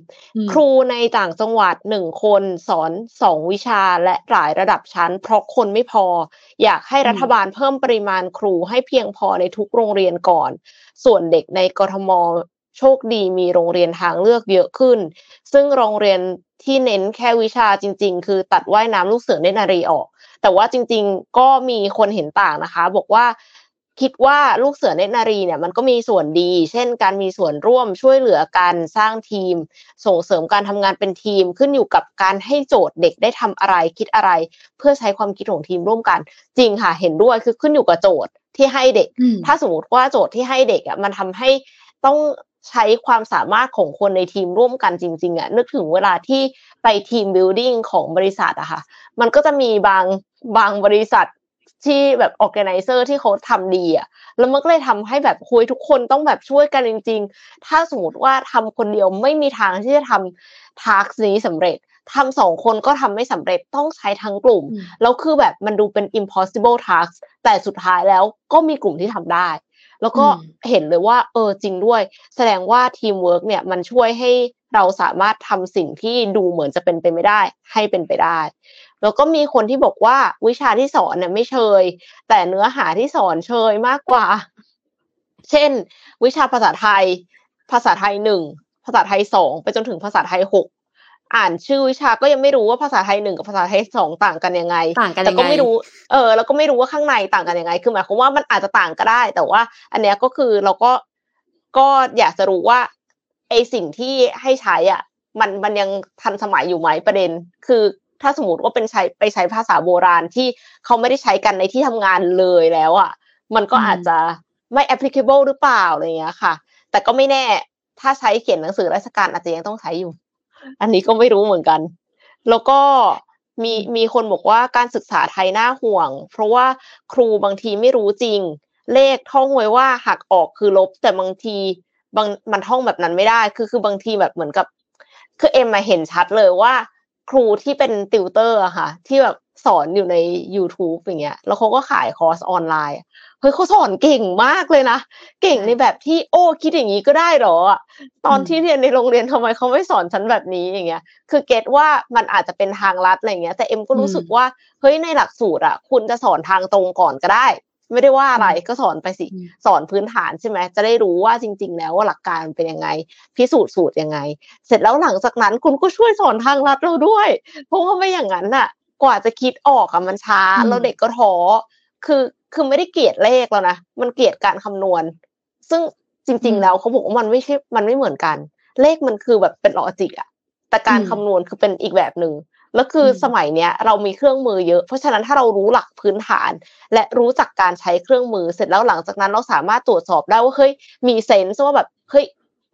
ครูในต่างจังหวัดหนึ่งคนสอนสองวิชาและหลายระดับชั้น เพราะคนไม่พอ อยากให้รัฐบาลเพิ่มปริมาณครูให้เพียงพอในทุกโรงเรียนก่อน ส่วนเด็กในกรทมโชคดีมีโรงเรียนทางเลือกเยอะขึ้น ซึ่งโรงเรียนที่เน้นแค่วิชาจริง ๆ คือตัดว่ายน้ำลูกเสือเนนารีออก แต่ว่าจริง ๆ ก็มีคนเห็นต่างนะคะ บอกว่าคิดว่าลูกเสือเนตรนารีเนี่ยมันก็มีส่วนดี เช่น การมีส่วนร่วมช่วยเหลือการสร้างทีม ส่งเสริมการทำงานเป็นทีม ขึ้นอยู่กับการให้โจทย์เด็กได้ทำอะไรคิดอะไร เพื่อใช้ความคิดของทีมร่วมกัน จริงค่ะ เห็นด้วยคือขึ้นอยู่กับโจทย์ที่ให้เด็ก ถ้าสมมติว่าโจทย์ที่ให้เด็กอะมันทำให้ต้อง ใช้ความสามารถของคนในทีมร่วมกันจริงๆอะนึกถึงเวลาที่ไป team building ของบริษัทอะค่ะ มันก็จะมีบางบางบริษัทที่แบบ organizer ที่เขาทำดีอะแล้วมันก็เลยทำให้แบบคือทุกคนต้องแบบช่วยกันจริง ๆ ถ้าสมมติว่าทำคนเดียวไม่มีทางที่จะทำ task นี้สำเร็จทำสองคนก็ทำไม่สำเร็จต้องใช้ทั้งกลุ่ม แล้วคือแบบมันดูเป็น impossible task แต่สุดท้ายแล้วก็มีกลุ่มที่ทำได้ แล้วก็เห็นเลยว่า เออจริงด้วย แสดงว่าทีมเวิร์กเนี่ยมันช่วยให้เราสามารถทำสิ่งที่ดูเหมือนจะเป็นไปไม่ได้ ให้เป็นไปได้ แล้วก็มีคนที่บอกว่าวิชาที่สอนเนี่ยไม่เชย แต่เนื้อหาที่สอนเชยมากกว่า เช่น วิชาภาษาไทย ภาษาไทยหนึ่งภาษาไทยสองไปจนถึงภาษาไทยหก อ่านชื่อวิชาก็ยังไม่รู้ว่าภาษาไทยหนึ่งกับภาษาไทยสองต่างกันยังไงต่างกันแต่ก็ไม่รู้เออแล้วก็ไม่รู้ว่าข้างในต่างกันยังไง คือหมายความว่ามันอาจจะต่างก็ได้ แต่ว่า อันเนี้ยก็คือเราก็ก็อยากจะรู้ว่าไอสิ่งที่ให้ใช้อะ มันมันยังทันสมัยอยู่ไหมประเด็น คือถ้าสมมติว่าเป็นใช้ไปใช้ภาษาโบราณที่เขาไม่ได้ใช้กันในที่ทำงานเลยแล้วอะ มันก็อาจจะไม่ applicable หรือเปล่าอะไรเงี้ยค่ะ แต่ก็ไม่แน่ถ้าใช้เขียนหนังสือราชการอาจจะยังต้องใช้อยู่ อันนี้ก็ไม่รู้เหมือนกัน แล้วก็มีมีคนบอกว่าการศึกษาไทยน่าห่วง เพราะว่าครูบางทีไม่รู้จริง เลขท่องไว้ว่าหักออกคือลบ แต่บางทีบางมันท่องแบบนั้นไม่ได้ คือคือบางทีแบบเหมือนกับ คือเอ็มมาเห็นชัดเลยว่า ครูที่เป็นติวเตอร์อะค่ะ ที่แบบ สอนอยู่ใน YouTube อย่างเงี้ย แล้วเขาก็ขายคอร์สออนไลน์ เฮ้ยเขาสอนเก่งมากเลยนะ เก่งในแบบที่โอ้คิดอย่างนี้ก็ได้หรอ ตอนที่เรียนในโรงเรียนทำไมเขาไม่สอนฉันแบบนี้อย่างเงี้ย คือเก็ตว่ามันอาจจะเป็นทางลัดอะไรเงี้ย แต่เอ็มก็รู้สึกว่า เฮ้ยในหลักสูตรอะคุณจะสอนทางตรงก่อนก็ได้ ไม่ได้ว่าอะไรก็สอนไปสิ สอนพื้นฐานใช่ไหม จะได้รู้ว่าจริง ๆ แล้วว่าหลักการเป็นยังไง พิสูจน์สูตรยังไง เสร็จแล้วหลังจากนั้นคุณก็ช่วยสอนทางลัดเราด้วย เพราะว่าไม่อย่างนั้นน่ะ กว่าจะคิดออกอะมันช้าแล้วเด็กก็ท้อคือคือไม่ได้เกลียดเลขแล้วนะมันเกลียดการคำนวณ ซึ่งจริง ๆ แล้วเขาบอกว่ามันไม่ใช่มันไม่เหมือนกัน เลขมันคือแบบเป็นลอจิกอะแต่การคำนวณคือเป็นอีกแบบหนึ่งแล้วคือสมัยเนี้ยเรามีเครื่องมือเยอะ เพราะฉะนั้นถ้าเรารู้หลักพื้นฐาน และรู้จักการใช้เครื่องมือเสร็จแล้วหลังจากนั้นเราสามารถตรวจสอบได้ว่าเฮ้ยมีเซนส์ว่าแบบเฮ้ย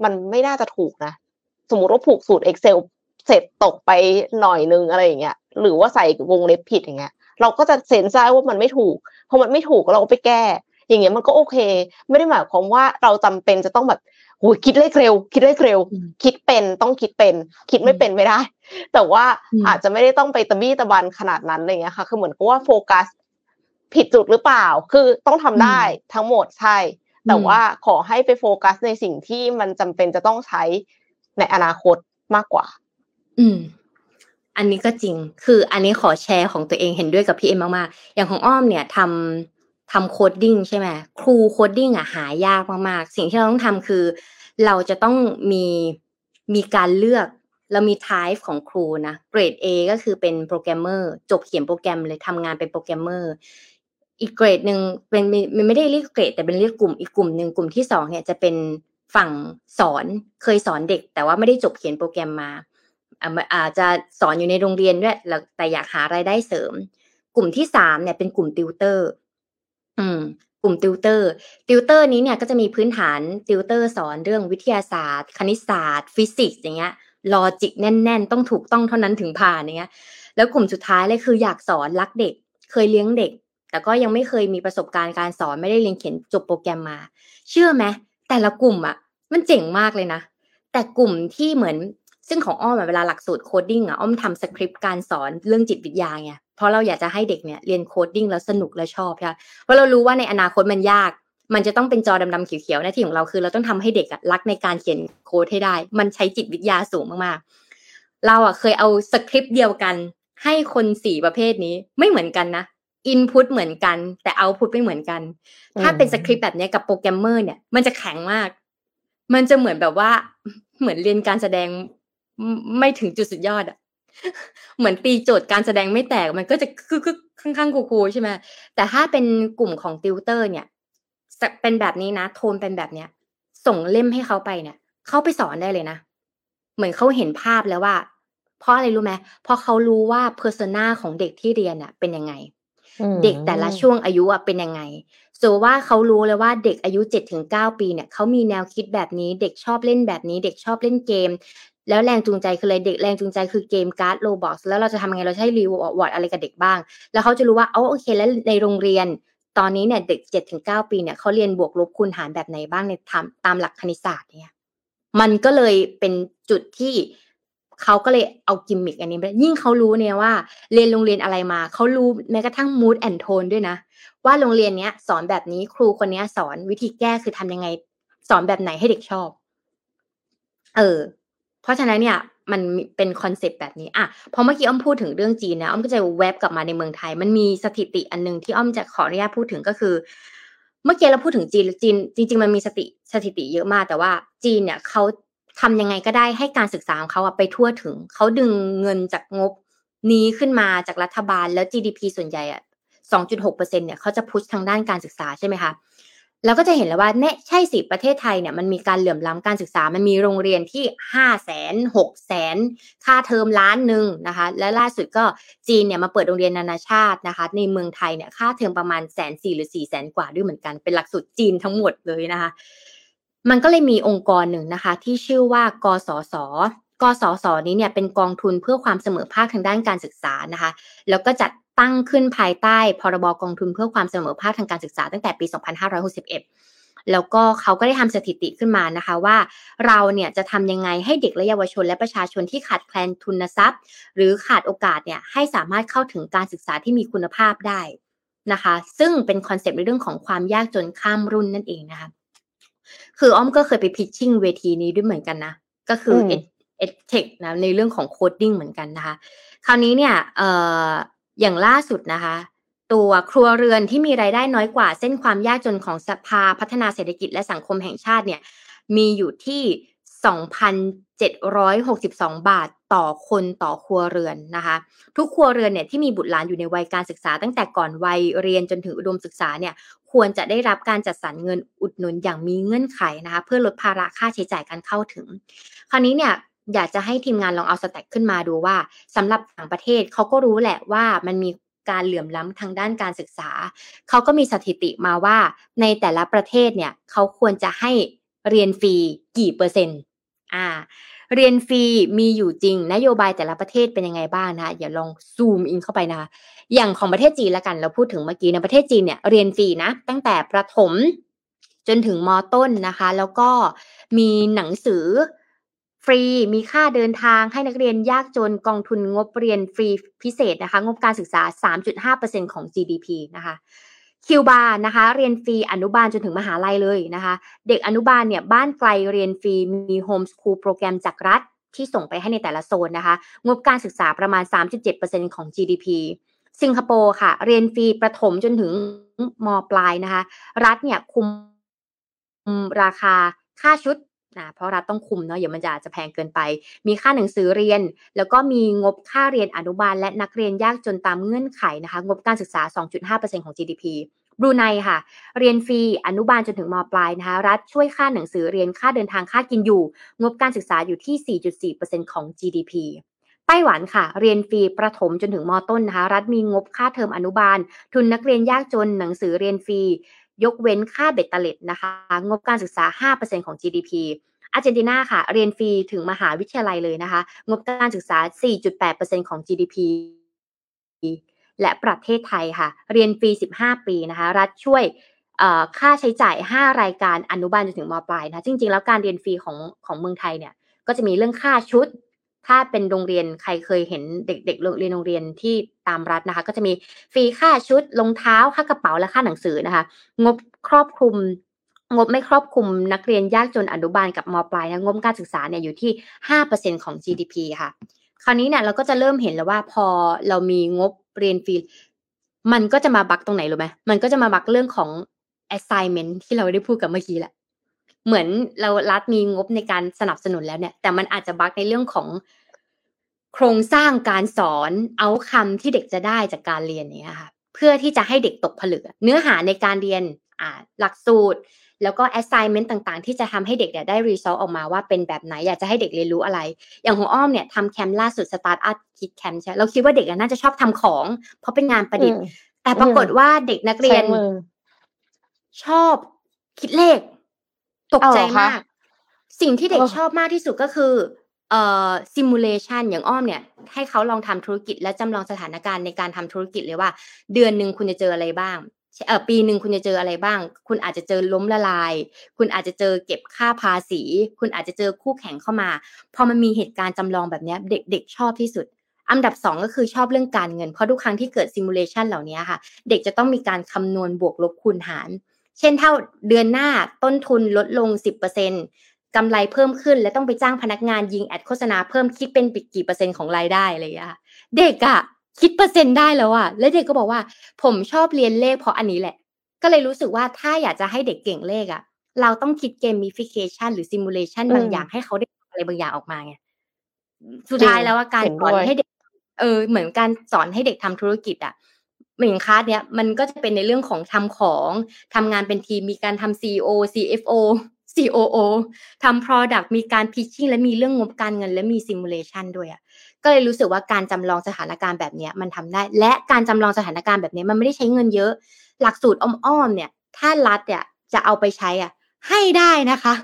มันไม่น่าจะถูกนะ สมมติว่าผูกสูตร Excel เสร็จตกไปหน่อยนึงอะไรอย่างเงี้ย หรือว่าใส่วงเล็บผิดอย่างเงี้ย เราก็จะเซนส์ได้ว่ามันไม่ถูกพอมันไม่ถูกเราก็ไปแก้ อย่างเงี้ยมันก็โอเค ไม่ได้หมายความว่าเราจำเป็นจะต้องแบบโอ้ยคิดเลขเร็ว คิดเลขเร็ว คิดเป็นต้องคิดเป็น คิดไม่เป็นไม่ได้ แต่ว่าอาจจะไม่ได้ต้องไปตะบี้ตะบันขนาดนั้นอะไรเงี้ยค่ะ คือเหมือนกับว่าโฟกัสผิดจุดหรือเปล่า คือต้องทำได้ทั้งหมดใช่ แต่ว่าขอให้ไปโฟกัสในสิ่งที่มันจำเป็นจะต้องใช้ในอนาคตมากกว่า อืม อันนี้ก็จริง คืออันนี้ขอแชร์ของตัวเองเห็นด้วยกับพี่เอ็มมากๆ อย่างของอ้อมเนี่ยทำทำ coding ใช่ไหมครู coding อะหายากมากๆ สิ่งที่เราต้องทำคือ เราจะต้องมีมีการเลือกเรามี type ของครูนะเกรด A ก็คือเป็นโปรแกรมเมอร์จบเขียนโปรแกรมเลยทำงานเป็นโปรแกรมเมอร์อีกเกรดหนึ่งเป็นมันไม่ได้เรียกเกรด แต่เป็นเรียกกลุ่มอีกกลุ่มหนึ่งกลุ่มที่สองเนี่ยจะเป็นฝั่งสอนเคยสอนเด็ก แต่ว่าไม่ได้จบเขียนโปรแกรมมา อาจจะสอนอยู่ในโรงเรียนด้วยแต่อยากหารายได้เสริม กลุ่มที่สามเนี่ยเป็นกลุ่มติวเตอร์ อืม กลุ่มติวเตอร์ ติวเตอร์นี้เนี่ยก็จะมีพื้นฐานติวเตอร์สอนเรื่องวิทยาศาสตร์ คณิตศาสตร์ ฟิสิกส์อย่างเงี้ย logic แน่น ๆ ต้องถูกต้องเท่านั้นถึงผ่านเนี้ย แล้วกลุ่มสุดท้ายเลยคืออยากสอนรักเด็ก เคยเลี้ยงเด็ก แต่ก็ยังไม่เคยมีประสบการณ์การสอนไม่ได้เรียนเขียนจบโปรแกรมมา เชื่อไหมแต่ละกลุ่มอะ มันเจ๋งมากเลยนะแต่กลุ่มที่เหมือน ซึ่งของอ้อมเวลาหลักสูตร coding อะอ้อมทำสคริปต์การสอนเรื่องจิตวิทยาไงเพราะเราอยากจะให้เด็กเนี่ยเรียน coding แล้วสนุกและชอบใช่เพราะเรารู้ว่าในอนาคตมันยาก มันจะต้องเป็นจอดำๆเขียวๆหน้าที่ของเราคือ เราต้องทำให้เด็กรักในการเขียนโค้ดให้ได้ มันใช้จิตวิทยาสูงมากๆ เราอะเคยเอาสคริปต์เดียวกัน ให้คนสี่ประเภทนี้ไม่เหมือนกันนะอินพุตเหมือนกัน แต่เอาพุตไม่เหมือนกัน ถ้าเป็นสคริปต์แบบนี้กับโปรแกรมเมอร์เนี่ยมันจะแข็งมาก มันจะเหมือนแบบว่าเหมือนเรียนการแสดง ไม่ถึงจุดสุดยอดอะเหมือนตีโจทย์การแสดงไม่แตกมันก็จะคือคือข้างๆคูๆใช่ไหมแต่ถ้าเป็นกลุ่มของติวเตอร์เนี่ยเป็นแบบนี้นะ โทนเป็นแบบเนี้ย ส่งเล่มให้เขาไปเนี่ยเขาไปสอนได้เลยนะ เหมือนเขาเห็นภาพแล้วว่า เพราะอะไรรู้ไหมเพราะเขารู้ว่า persona ของเด็กที่เรียนอะเป็นยังไง เด็กแต่ละช่วงอายุอะเป็นยังไง so ว่าเขารู้เลยว่าเด็กอายุเจ็ดถึงเก้าปีเนี่ยเขามีแนวคิดแบบนี้ เด็กชอบเล่นแบบนี้ เด็กชอบเล่นเกม แล้วแรงจูงใจคืออะไรเด็กแรงจูงใจคือเกมการ์ด Roblox แล้วเราจะทำยังไงเราใช้ reward อะไรกับเด็กบ้าง แล้วเขาจะรู้ว่าเอาโอเค แล้วในโรงเรียนตอนนี้เนี่ยเด็กเจ็ดถึงเก้าปีเนี่ยเขาเรียนบวกลบคูณหารแบบไหนบ้างในตามตามหลักคณิตศาสตร์เนี่ยมันก็เลยเป็นจุดที่เขาก็เลยเอากิมมิกอันนี้ไปยิ่งเขารู้เนี่ยว่าเรียนโรงเรียนอะไรมาเขารู้แม้กระทั่ง mood and tone ด้วยนะ ว่าโรงเรียนเนี้ยสอนแบบนี้ครูคนนี้สอนวิธีแก้คือทำยังไง สอนแบบไหนให้เด็กชอบ เออ เพราะฉะนั้นเนี่ยมันเป็นคอนเซปต์แบบนี้อะพอเมื่อกี้อ้อมพูดถึงเรื่องจีนนะอ้อมก็จะแวบกลับมาในเมืองไทย มันมีสถิติอันนึงที่อ้อมจะขออนุญาตพูดถึงก็คือ เมื่อกี้เราพูดถึงจีนจีน จริง ๆ มันมีสติสถิติเยอะมาก แต่ว่าจีนเนี่ยเขาทำยังไงก็ได้ให้การศึกษาของเขาไปทั่วถึง เขาดึงเงินจากงบนี้ขึ้นมาจากรัฐบาลแล้ว GDP ส่วนใหญ่อะ2.6%เนี่ยเขาจะพุชทางด้านการศึกษาใช่ไหมคะ เราก็จะเห็นแล้วว่าเนี่ยใช่สิประเทศไทยเนี่ยมันมีการเหลื่อมล้ำการศึกษา มันมีโรงเรียนที่ห้าแสนหกแสนค่าเทอมล้านหนึ่งนะคะ และล่าสุดก็จีนเนี่ยมาเปิดโรงเรียนนานาชาตินะคะ ในเมืองไทยเนี่ยค่าเทอมประมาณแสนสี่หรือสี่แสนกว่าด้วยเหมือนกันเป็นหลักสูตรจีนทั้งหมดเลยนะคะ มันก็เลยมีองค์กรหนึ่งนะคะ ที่ชื่อว่ากสศกสศนี้เนี่ยเป็นกองทุนเพื่อความเสมอภาคทางด้านการศึกษานะคะ แล้วก็จัด ตั้งขึ้นภายใต้พรบกองทุนเพื่อความเสมอภาคทางการศึกษาตั้งแต่ปี 2561 แล้วก็เขาก็ได้ทำสถิติขึ้นมานะคะว่า เราเนี่ยจะทำยังไงให้เด็กและเยาวชนและประชาชนที่ขาดแคลนทุนทรัพย์ หรือขาดโอกาสเนี่ยให้สามารถเข้าถึงการศึกษาที่มีคุณภาพได้นะคะ ซึ่งเป็นคอนเซปต์ในเรื่องของความยากจนข้ามรุ่นนั่นเองนะคะคืออ้อมก็เคยไป pitching เวทีนี้ด้วยเหมือนกันนะ ก็คือ EdTech นะในเรื่องของ coding เหมือนกันนะคะ คราวนี้เนี่ยเอ่อ อย่างล่าสุดนะคะ ตัวครัวเรือนที่มีรายได้น้อยกว่าเส้นความยากจนของสภาพัฒนาเศรษฐกิจและสังคมแห่งชาติเนี่ยมีอยู่ที่ 2,762 บาทต่อคนต่อครัวเรือนนะคะ ทุกครัวเรือนเนี่ยที่มีบุตรหลานอยู่ในวัยการศึกษา ตั้งแต่ก่อนวัยเรียนจนถึงอุดมศึกษาเนี่ยควรจะได้รับการจัดสรรเงินอุดหนุนอย่างมีเงื่อนไขนะคะ เพื่อลดภาระค่าใช้จ่ายการเข้าถึง คราวนี้เนี่ย อยากจะให้ทีมงานลองเอาสแต็กขึ้นมาดูว่าสำหรับต่างประเทศเขาก็รู้แหละว่ามันมีการเหลื่อมล้ำทางด้านการศึกษา เขาก็มีสถิติมาว่าในแต่ละประเทศเนี่ยเขาควรจะให้เรียนฟรีกี่เปอร์เซ็นต์อ่าเรียนฟรีมีอยู่จริง นโยบายแต่ละประเทศเป็นยังไงบ้างนะอย่าลองซูมอินเข้าไปนะคะอย่างของประเทศจีนละกันเราพูดถึงเมื่อกี้ในประเทศจีนเนี่ยเรียนฟรีนะ ตั้งแต่ประถมจนถึงมต้นนะคะ แล้วก็มีหนังสือ ฟรีมีค่าเดินทางให้นักเรียนยากจนกองทุนงบเรียนฟรีพิเศษนะคะ งบการศึกษา 3.5%ของ GDP นะคะคิวบานะคะ เรียนฟรีอนุบาลจนถึงมหาลัยเลยนะคะ เด็กอนุบาลเนี่ยบ้านไกลเรียนฟรีมี homeschool program จากรัฐที่ส่งไปให้ในแต่ละโซนนะคะ งบการศึกษาประมาณ 3.7%ของ GDP สิงคโปร์ค่ะ เรียนฟรีประถมจนถึงมปลายนะคะ รัฐเนี่ยคุมราคาค่าชุด นะเพราะรัฐต้องคุมเนาะอย่ามันจะจะแพงเกินไป มีค่าหนังสือเรียน แล้วก็มีงบค่าเรียนอนุบาล และนักเรียนยากจนตามเงื่อนไขนะคะ งบการศึกษา 2.5%ของ GDP บรูไนค่ะ เรียนฟรีอนุบาลจนถึงมปลายนะคะ รัฐช่วยค่าหนังสือเรียนค่าเดินทางค่ากินอยู่ งบการศึกษาอยู่ที่ 4.4%ของ GDP ไต้หวันค่ะ เรียนฟรีประถมจนถึงมต้นนะคะ รัฐมีงบค่าเทอมอนุบาล ทุนนักเรียนยากจนหนังสือเรียนฟรี ยกเว้นค่าเบ็ดเตล็ดนะคะ งบการศึกษา 5%ของ GDP อาร์เจนตินาค่ะ เรียนฟรีถึงมหาวิทยาลัยเลยนะคะ งบการศึกษา 4.8%ของ GDP และประเทศไทยค่ะ เรียนฟรี 15 ปีนะคะ รัฐช่วยค่าใช้จ่าย 5 รายการอนุบาลจนถึงมปลายนะ จริง ๆ แล้วการเรียนฟรีของของเมืองไทยเนี่ย ก็จะมีเรื่องค่าชุด ถ้าเป็นโรงเรียนใครเคยเห็นเด็กๆเรียนโรงเรียนที่ตามรัฐนะคะ ก็จะมีฟรีค่าชุดรองเท้าค่ากระเป๋าและค่าหนังสือนะคะ งบครอบคลุมงบไม่ครอบคลุมนักเรียนยากจนอนุบาลกับมปลายนะงบการศึกษาเนี่ยอยู่ที่ห้าเปอร์เซ็นของ GDP ค่ะ คราวนี้เนี่ยเราก็จะเริ่มเห็นแล้วว่าพอเรามีงบเรียนฟรีมันก็จะมาบักตรงไหนรู้ไหมมันก็จะมาบักเรื่องของ assignment ที่เราได้พูดกับเมื่อกี้แหละ เหมือนเรารัฐมีงบในการสนับสนุนแล้วเนี่ย แต่มันอาจจะบักในเรื่องของโครงสร้างการสอนเอาคำที่เด็กจะได้จากการเรียนเนี่ยค่ะเพื่อที่จะให้เด็กตกผลึกเนื้อหาในการเรียนอ่าหลักสูตร แล้วก็ assignment ต่างๆ ที่จะทำให้เด็กเนี่ยได้ result ออกมาว่าเป็นแบบไหน อยากจะให้เด็กเรียนรู้อะไร อย่างของอ้อมเนี่ยทำแคมป์ล่าสุด start up kid camp ใช่เราคิดว่าเด็กน่าจะชอบทำของ เพราะเป็นงานประดิษฐ์ แต่ปรากฏว่าเด็กนักเรียนชอบคิดเลข ตกใจมาก สิ่งที่เด็กชอบมากที่สุดก็คือเอ่อ simulation อย่างอ้อมเนี่ย ให้เขาลองทำธุรกิจและจำลองสถานการณ์ในการทำธุรกิจเลยว่า เดือนหนึ่งคุณจะเจออะไรบ้างเออปีหนึ่งคุณจะเจออะไรบ้าง คุณอาจจะเจอล้มละลาย คุณอาจจะเจอเก็บค่าภาษี คุณอาจจะเจอคู่แข่งเข้ามา พอมันมีเหตุการณ์จำลองแบบนี้เด็กๆชอบที่สุด อันดับสองก็คือชอบเรื่องการเงิน เพราะทุกครั้งที่เกิดซิมูเลชันเหล่านี้ค่ะ เด็กจะต้องมีการคำนวณบวกลบคูณหาร เช่นเท่าเดือนหน้าต้นทุนลดลง 10%กำไรเพิ่มขึ้น และต้องไปจ้างพนักงานยิงแอดโฆษณาเพิ่มคิดเป็นกี่เปอร์เซ็นต์ของรายได้อะไรอย่างเงี้ยเด็กอะคิดเปอร์เซ็นต์ได้แล้วอะแล้วเด็กก็บอกว่า ผมชอบเรียนเลขเพราะอันนี้แหละ ก็เลยรู้สึกว่าถ้าอยากจะให้เด็กเก่งเลขอะเราต้องคิด gamification หรือ simulation บางอย่างให้เขาได้อะไรบางอย่างออกมาไงสุดท้ายแล้วว่าการสอนให้เด็ก เออ เหมือนการสอนให้เด็กทำธุรกิจอะเหมือนคาสเนี้ยมันก็จะเป็นในเรื่องของทำของทำงานเป็นทีมมีการทำ CEO CFO COO ทำ Product มีการ Pitching และมีเรื่องงบการเงินและมี Simulation ด้วยอะก็เลยรู้สึกว่าการจำลองสถานการณ์แบบนี้มันทำได้ และการจำลองสถานการณ์แบบนี้มันไม่ได้ใช้เงินเยอะ หลักสูตรอ้อมๆเนี่ย ถ้ารัฐเนี่ยจะเอาไปใช้อะ ให้ได้นะคะ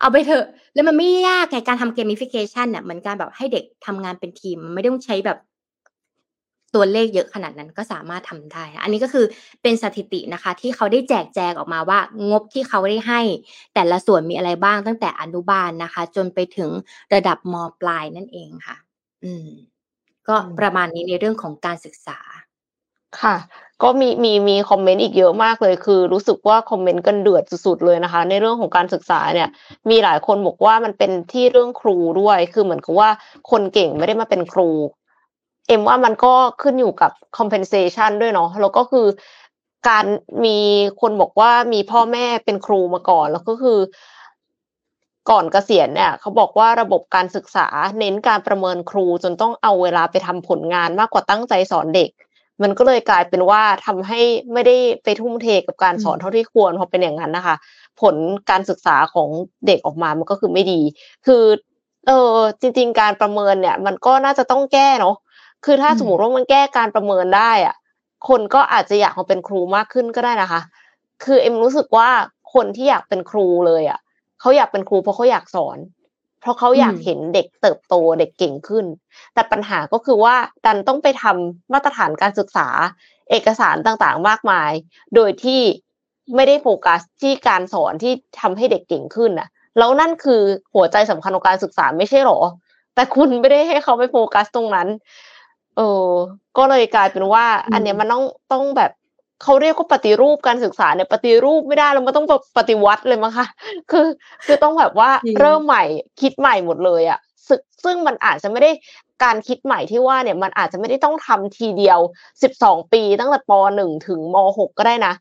เอาไปเถอะ แล้วมันไม่ยากไงการทำเกมฟิเคชันเนี่ยเหมือนการแบบให้เด็กทำงานเป็นทีมไม่ต้องใช้แบบ ตัวเลขเยอะขนาดนั้นก็สามารถทำได้ อันนี้ก็คือเป็นสถิตินะคะ ที่เขาได้แจกแจงออกมาว่างบที่เขาได้ให้ แต่ละส่วนมีอะไรบ้างตั้งแต่อนุบาลนะคะ จนไปถึงระดับมปลายนั่นเองค่ะ อืม ก็ประมาณนี้ในเรื่องของการศึกษา ค่ะ ก็มีมีมีคอมเมนต์อีกเยอะมากเลย คือ รู้สึกว่าคอมเมนต์กันเดือดสุดๆเลยนะคะ ในเรื่องของการศึกษาเนี่ย มีหลายคนบอกว่ามันเป็นที่เรื่องครูด้วย คือเหมือนกับว่าคนเก่งไม่ได้มาเป็นครู เอ็มว่ามันก็ขึ้นอยู่กับ compensation ด้วยเนาะแล้วก็คือการมีคนบอกว่ามีพ่อแม่เป็นครูมาก่อน แล้วก็คือ ก่อนเกษียณเนี่ยเขาบอกว่าระบบการศึกษาเน้นการประเมินครูจนต้องเอาเวลาไปทำผลงานมากกว่าตั้งใจสอนเด็ก มันก็เลยกลายเป็นว่าทำให้ไม่ได้ไปทุ่มเทกับการสอนเท่าที่ควรพอเป็นอย่างนั้นนะคะ ผลการศึกษาของเด็กออกมามันก็คือไม่ดี คือ เออจริง ๆ การประเมินเนี่ย มันก็น่าจะต้องแก้เนาะ คือถ้าสมมติว่ามันแก้การประเมินได้อะคนก็อาจจะอยากมาเป็นครูมากขึ้นก็ได้นะคะ คือเอ็มรู้สึกว่าคนที่อยากเป็นครูเลยอะเขาอยากเป็นครูเพราะเขาอยากสอน เพราะเขาอยากเห็นเด็กเติบโตเด็กเก่งขึ้น แต่ปัญหาก็คือว่าดันต้องไปทำมาตรฐานการศึกษา เอกสารต่างๆ มากมาย โดยที่ไม่ได้โฟกัสที่การสอนที่ทำให้เด็กเก่งขึ้นน่ะ แล้วนั่นคือหัวใจสำคัญของการศึกษาไม่ใช่หรอ แต่คุณไม่ได้ให้เขาไปโฟกัสตรงนั้น เออ ก็เลยกลายเป็นว่า อันเนี้ยมันต้องต้องแบบเขาเรียกว่าปฏิรูปการศึกษาเนี่ยปฏิรูปไม่ได้แล้วมันต้องปฏิวัติเลยมั้งคะคือ คือต้องแบบว่าเริ่มใหม่คิดใหม่หมดเลยอะซึ่งซึ่งมันอาจจะไม่ได้การคิดใหม่ที่ว่าเนี่ยมันอาจจะไม่ได้ต้องทำทีเดียวสิบสองปีตั้งแต่ปหนึ่งถึงมหกก็ได้นะ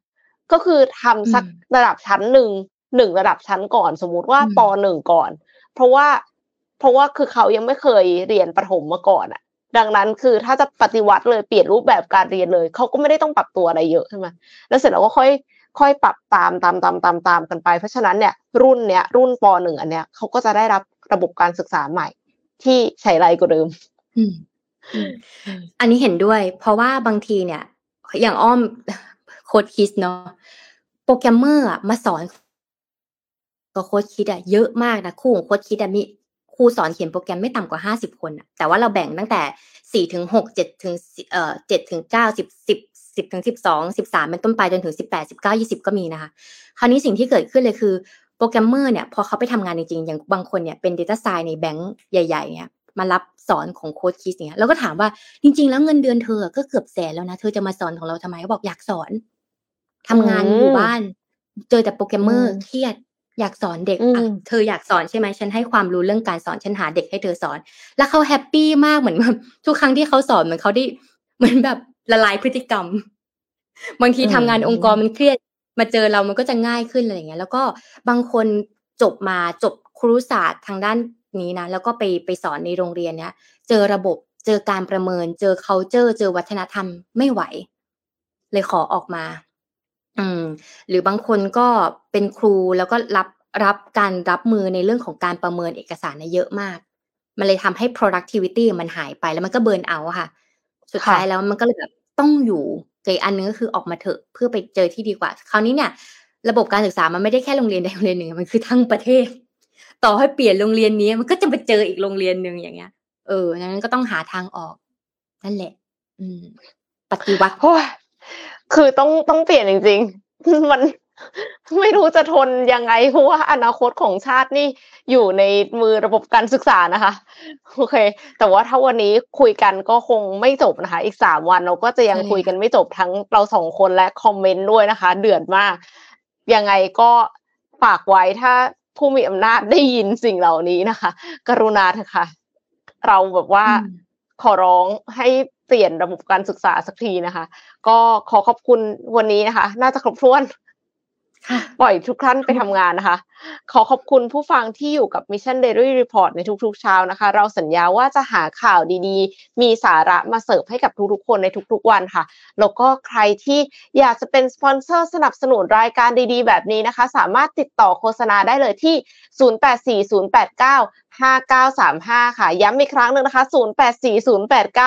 ก็คือทำสักระดับชั้นหนึ่งหนึ่งระดับชั้นก่อน สมมุติว่าปหนึ่งก่อน เพราะว่า เพราะว่าคือเขายังไม่เคยเรียนประถมมาก่อนอะ ดังนั้นคือถ้าจะปฏิวัติเลยเปลี่ยนรูปแบบการเรียนเลยเขาก็ไม่ได้ต้องปรับตัวอะไรเยอะใช่ไหมแล้วเสร็จแล้วก็ค่อยค่อยปรับตามตามตามตามตามกันไป เพราะฉะนั้นเนี่ยรุ่นเนี้ยรุ่นปหนึ่งอันเนี้ยเขาก็จะได้รับระบบการศึกษาใหม่ ที่ใช้ไรกว่าเดิมอันนี้เห็นด้วย เพราะว่าบางทีเนี่ย อย่างอ้อมโค้ดคิสเนาะโปรแกรมเมอร์มาสอนก็โค้ดคิดอะเยอะมากนะคู่ของโค้ดคิดอะมี รูสอนเขียนโปรแกรมไม่ต่ำกว่าห้าสิบคนอะแต่ว่าเราแบ่งตั้งแต่สี่ถึงหกเจ็ดถึงเอ่อเจ็ดถึงเก้าสิบสิบสิบถึงสิบสองสิบสามเป็นต้นไปจนถึงสิบแปดสิบเก้ายี่สิบก็มีนะคะ คราวนี้สิ่งที่เกิดขึ้นเลยคือโปรแกรมเมอร์เนี่ยพอเขาไปทำงานจริงๆ อย่างบางคนเนี่ยเป็น Data s c i e n ในแบงก์ใหญ่ๆเนี่ยมารับสอนของ CodeKids เนี่ยแล้วก็ถามว่าจริง ๆ แล้วเงินเดือนเธอก็เกือบแสนแล้วนะ เธอจะมาสอนของเราทำไมเขาบอกอยากสอนทำงานอยู่บ้าน เจอแต่โปรแกรมเมอร์เครียด อยากสอนเด็กอะเธออยากสอนใช่ไหมฉันให้ความรู้เรื่องการสอนฉันหาเด็กให้เธอสอน แล้วเขา happy มากเหมือนแบบทุกครั้งที่เขาสอนเหมือนเขาได้เหมือนแบบละลายพฤติกรรม บางทีทำงานองค์กรมันเครียด มาเจอเรามันก็จะง่ายขึ้นอะไรอย่างเงี้ย แล้วก็บางคนจบมาจบครุศาสตร์ทางด้านนี้นะแล้วก็ไปไปสอนในโรงเรียนเนี้ยเจอระบบเจอการประเมิน เจอ culture เจอวัฒนธรรมไม่ไหว เลยขอออกมา อืมหรือบางคนก็เป็นครูแล้วก็รับรับการรับมือในเรื่องของการประเมินเอกสารเยอะมาก มันเลยทำให้ productivity มันหายไปแล้วมันก็เบิร์นเอาค่ะ สุดท้ายแล้วมันก็เลยแบบต้องอยู่อีกอันนึงก็คือออกมาเถอะเพื่อไปเจอที่ดีกว่า คราวนี้เนี่ย ระบบการศึกษามันไม่ได้แค่โรงเรียนใดโรงเรียนหนึ่งมันคือทั้งประเทศ ต่อให้เปลี่ยนโรงเรียนนี้มันก็จะไปเจออีกโรงเรียนหนึ่งอย่างเงี้ย เออนั้นก็ต้องหาทางออก นั่นแหละ อืม ปฏิวัติ คือต้องต้องเปลี่ยนจริง ๆ มันไม่รู้จะทนยังไงเพราะว่าอนาคตของชาตินี่อยู่ในมือระบบการศึกษานะคะ โอเค แต่ว่าถ้าวันนี้คุยกันก็คงไม่จบนะคะ อีกสามวันเราก็จะยังคุยกันไม่จบทั้งเราสองคนและคอมเมนต์ด้วยนะคะ เดือดมาก ยังไงก็ฝากไว้ถ้าผู้มีอำนาจได้ยินสิ่งเหล่านี้นะคะ กรุณาเถอะค่ะ เราแบบว่าขอร้องให้ เปลี่ยนระบบการศึกษาสักทีนะคะ ก็ขอขอบคุณวันนี้นะคะ น่าจะครบถ้วนปล่อยทุกท่านไปทำงานนะคะ ขอขอบคุณผู้ฟังที่อยู่กับ Mission Daily Report ในทุกๆเช้านะคะ เราสัญญาว่าจะหาข่าวดีๆ มีสาระมาเสิร์ฟให้กับทุกๆคนในทุกๆวันค่ะ แล้วก็ใครที่อยากจะเป็นสปอนเซอร์สนับสนุนรายการดีๆ แบบนี้นะคะ สามารถติดต่อโฆษณาได้เลยที่ 0840895935 ค่ะ ย้ำอีกครั้งหนึ่งนะคะ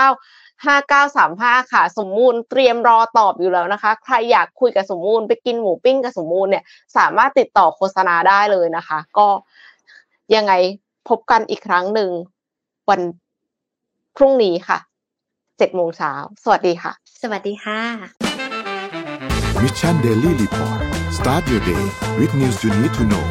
084089 ห้าเก้าสามห้าค่ะ สมมูลเตรียมรอตอบอยู่แล้วนะคะ ใครอยากคุยกับสมมูลไปกินหมูปิ้งกับสมมูลเนี่ยสามารถติดต่อโฆษณาได้เลยนะคะ ก็ยังไงพบกันอีกครั้งหนึ่งวันพรุ่งนี้ค่ะเจ็ดโมงเช้าสวัสดีค่ะ สวัสดีค่ะ Mission Daily Report start your day with news you need to know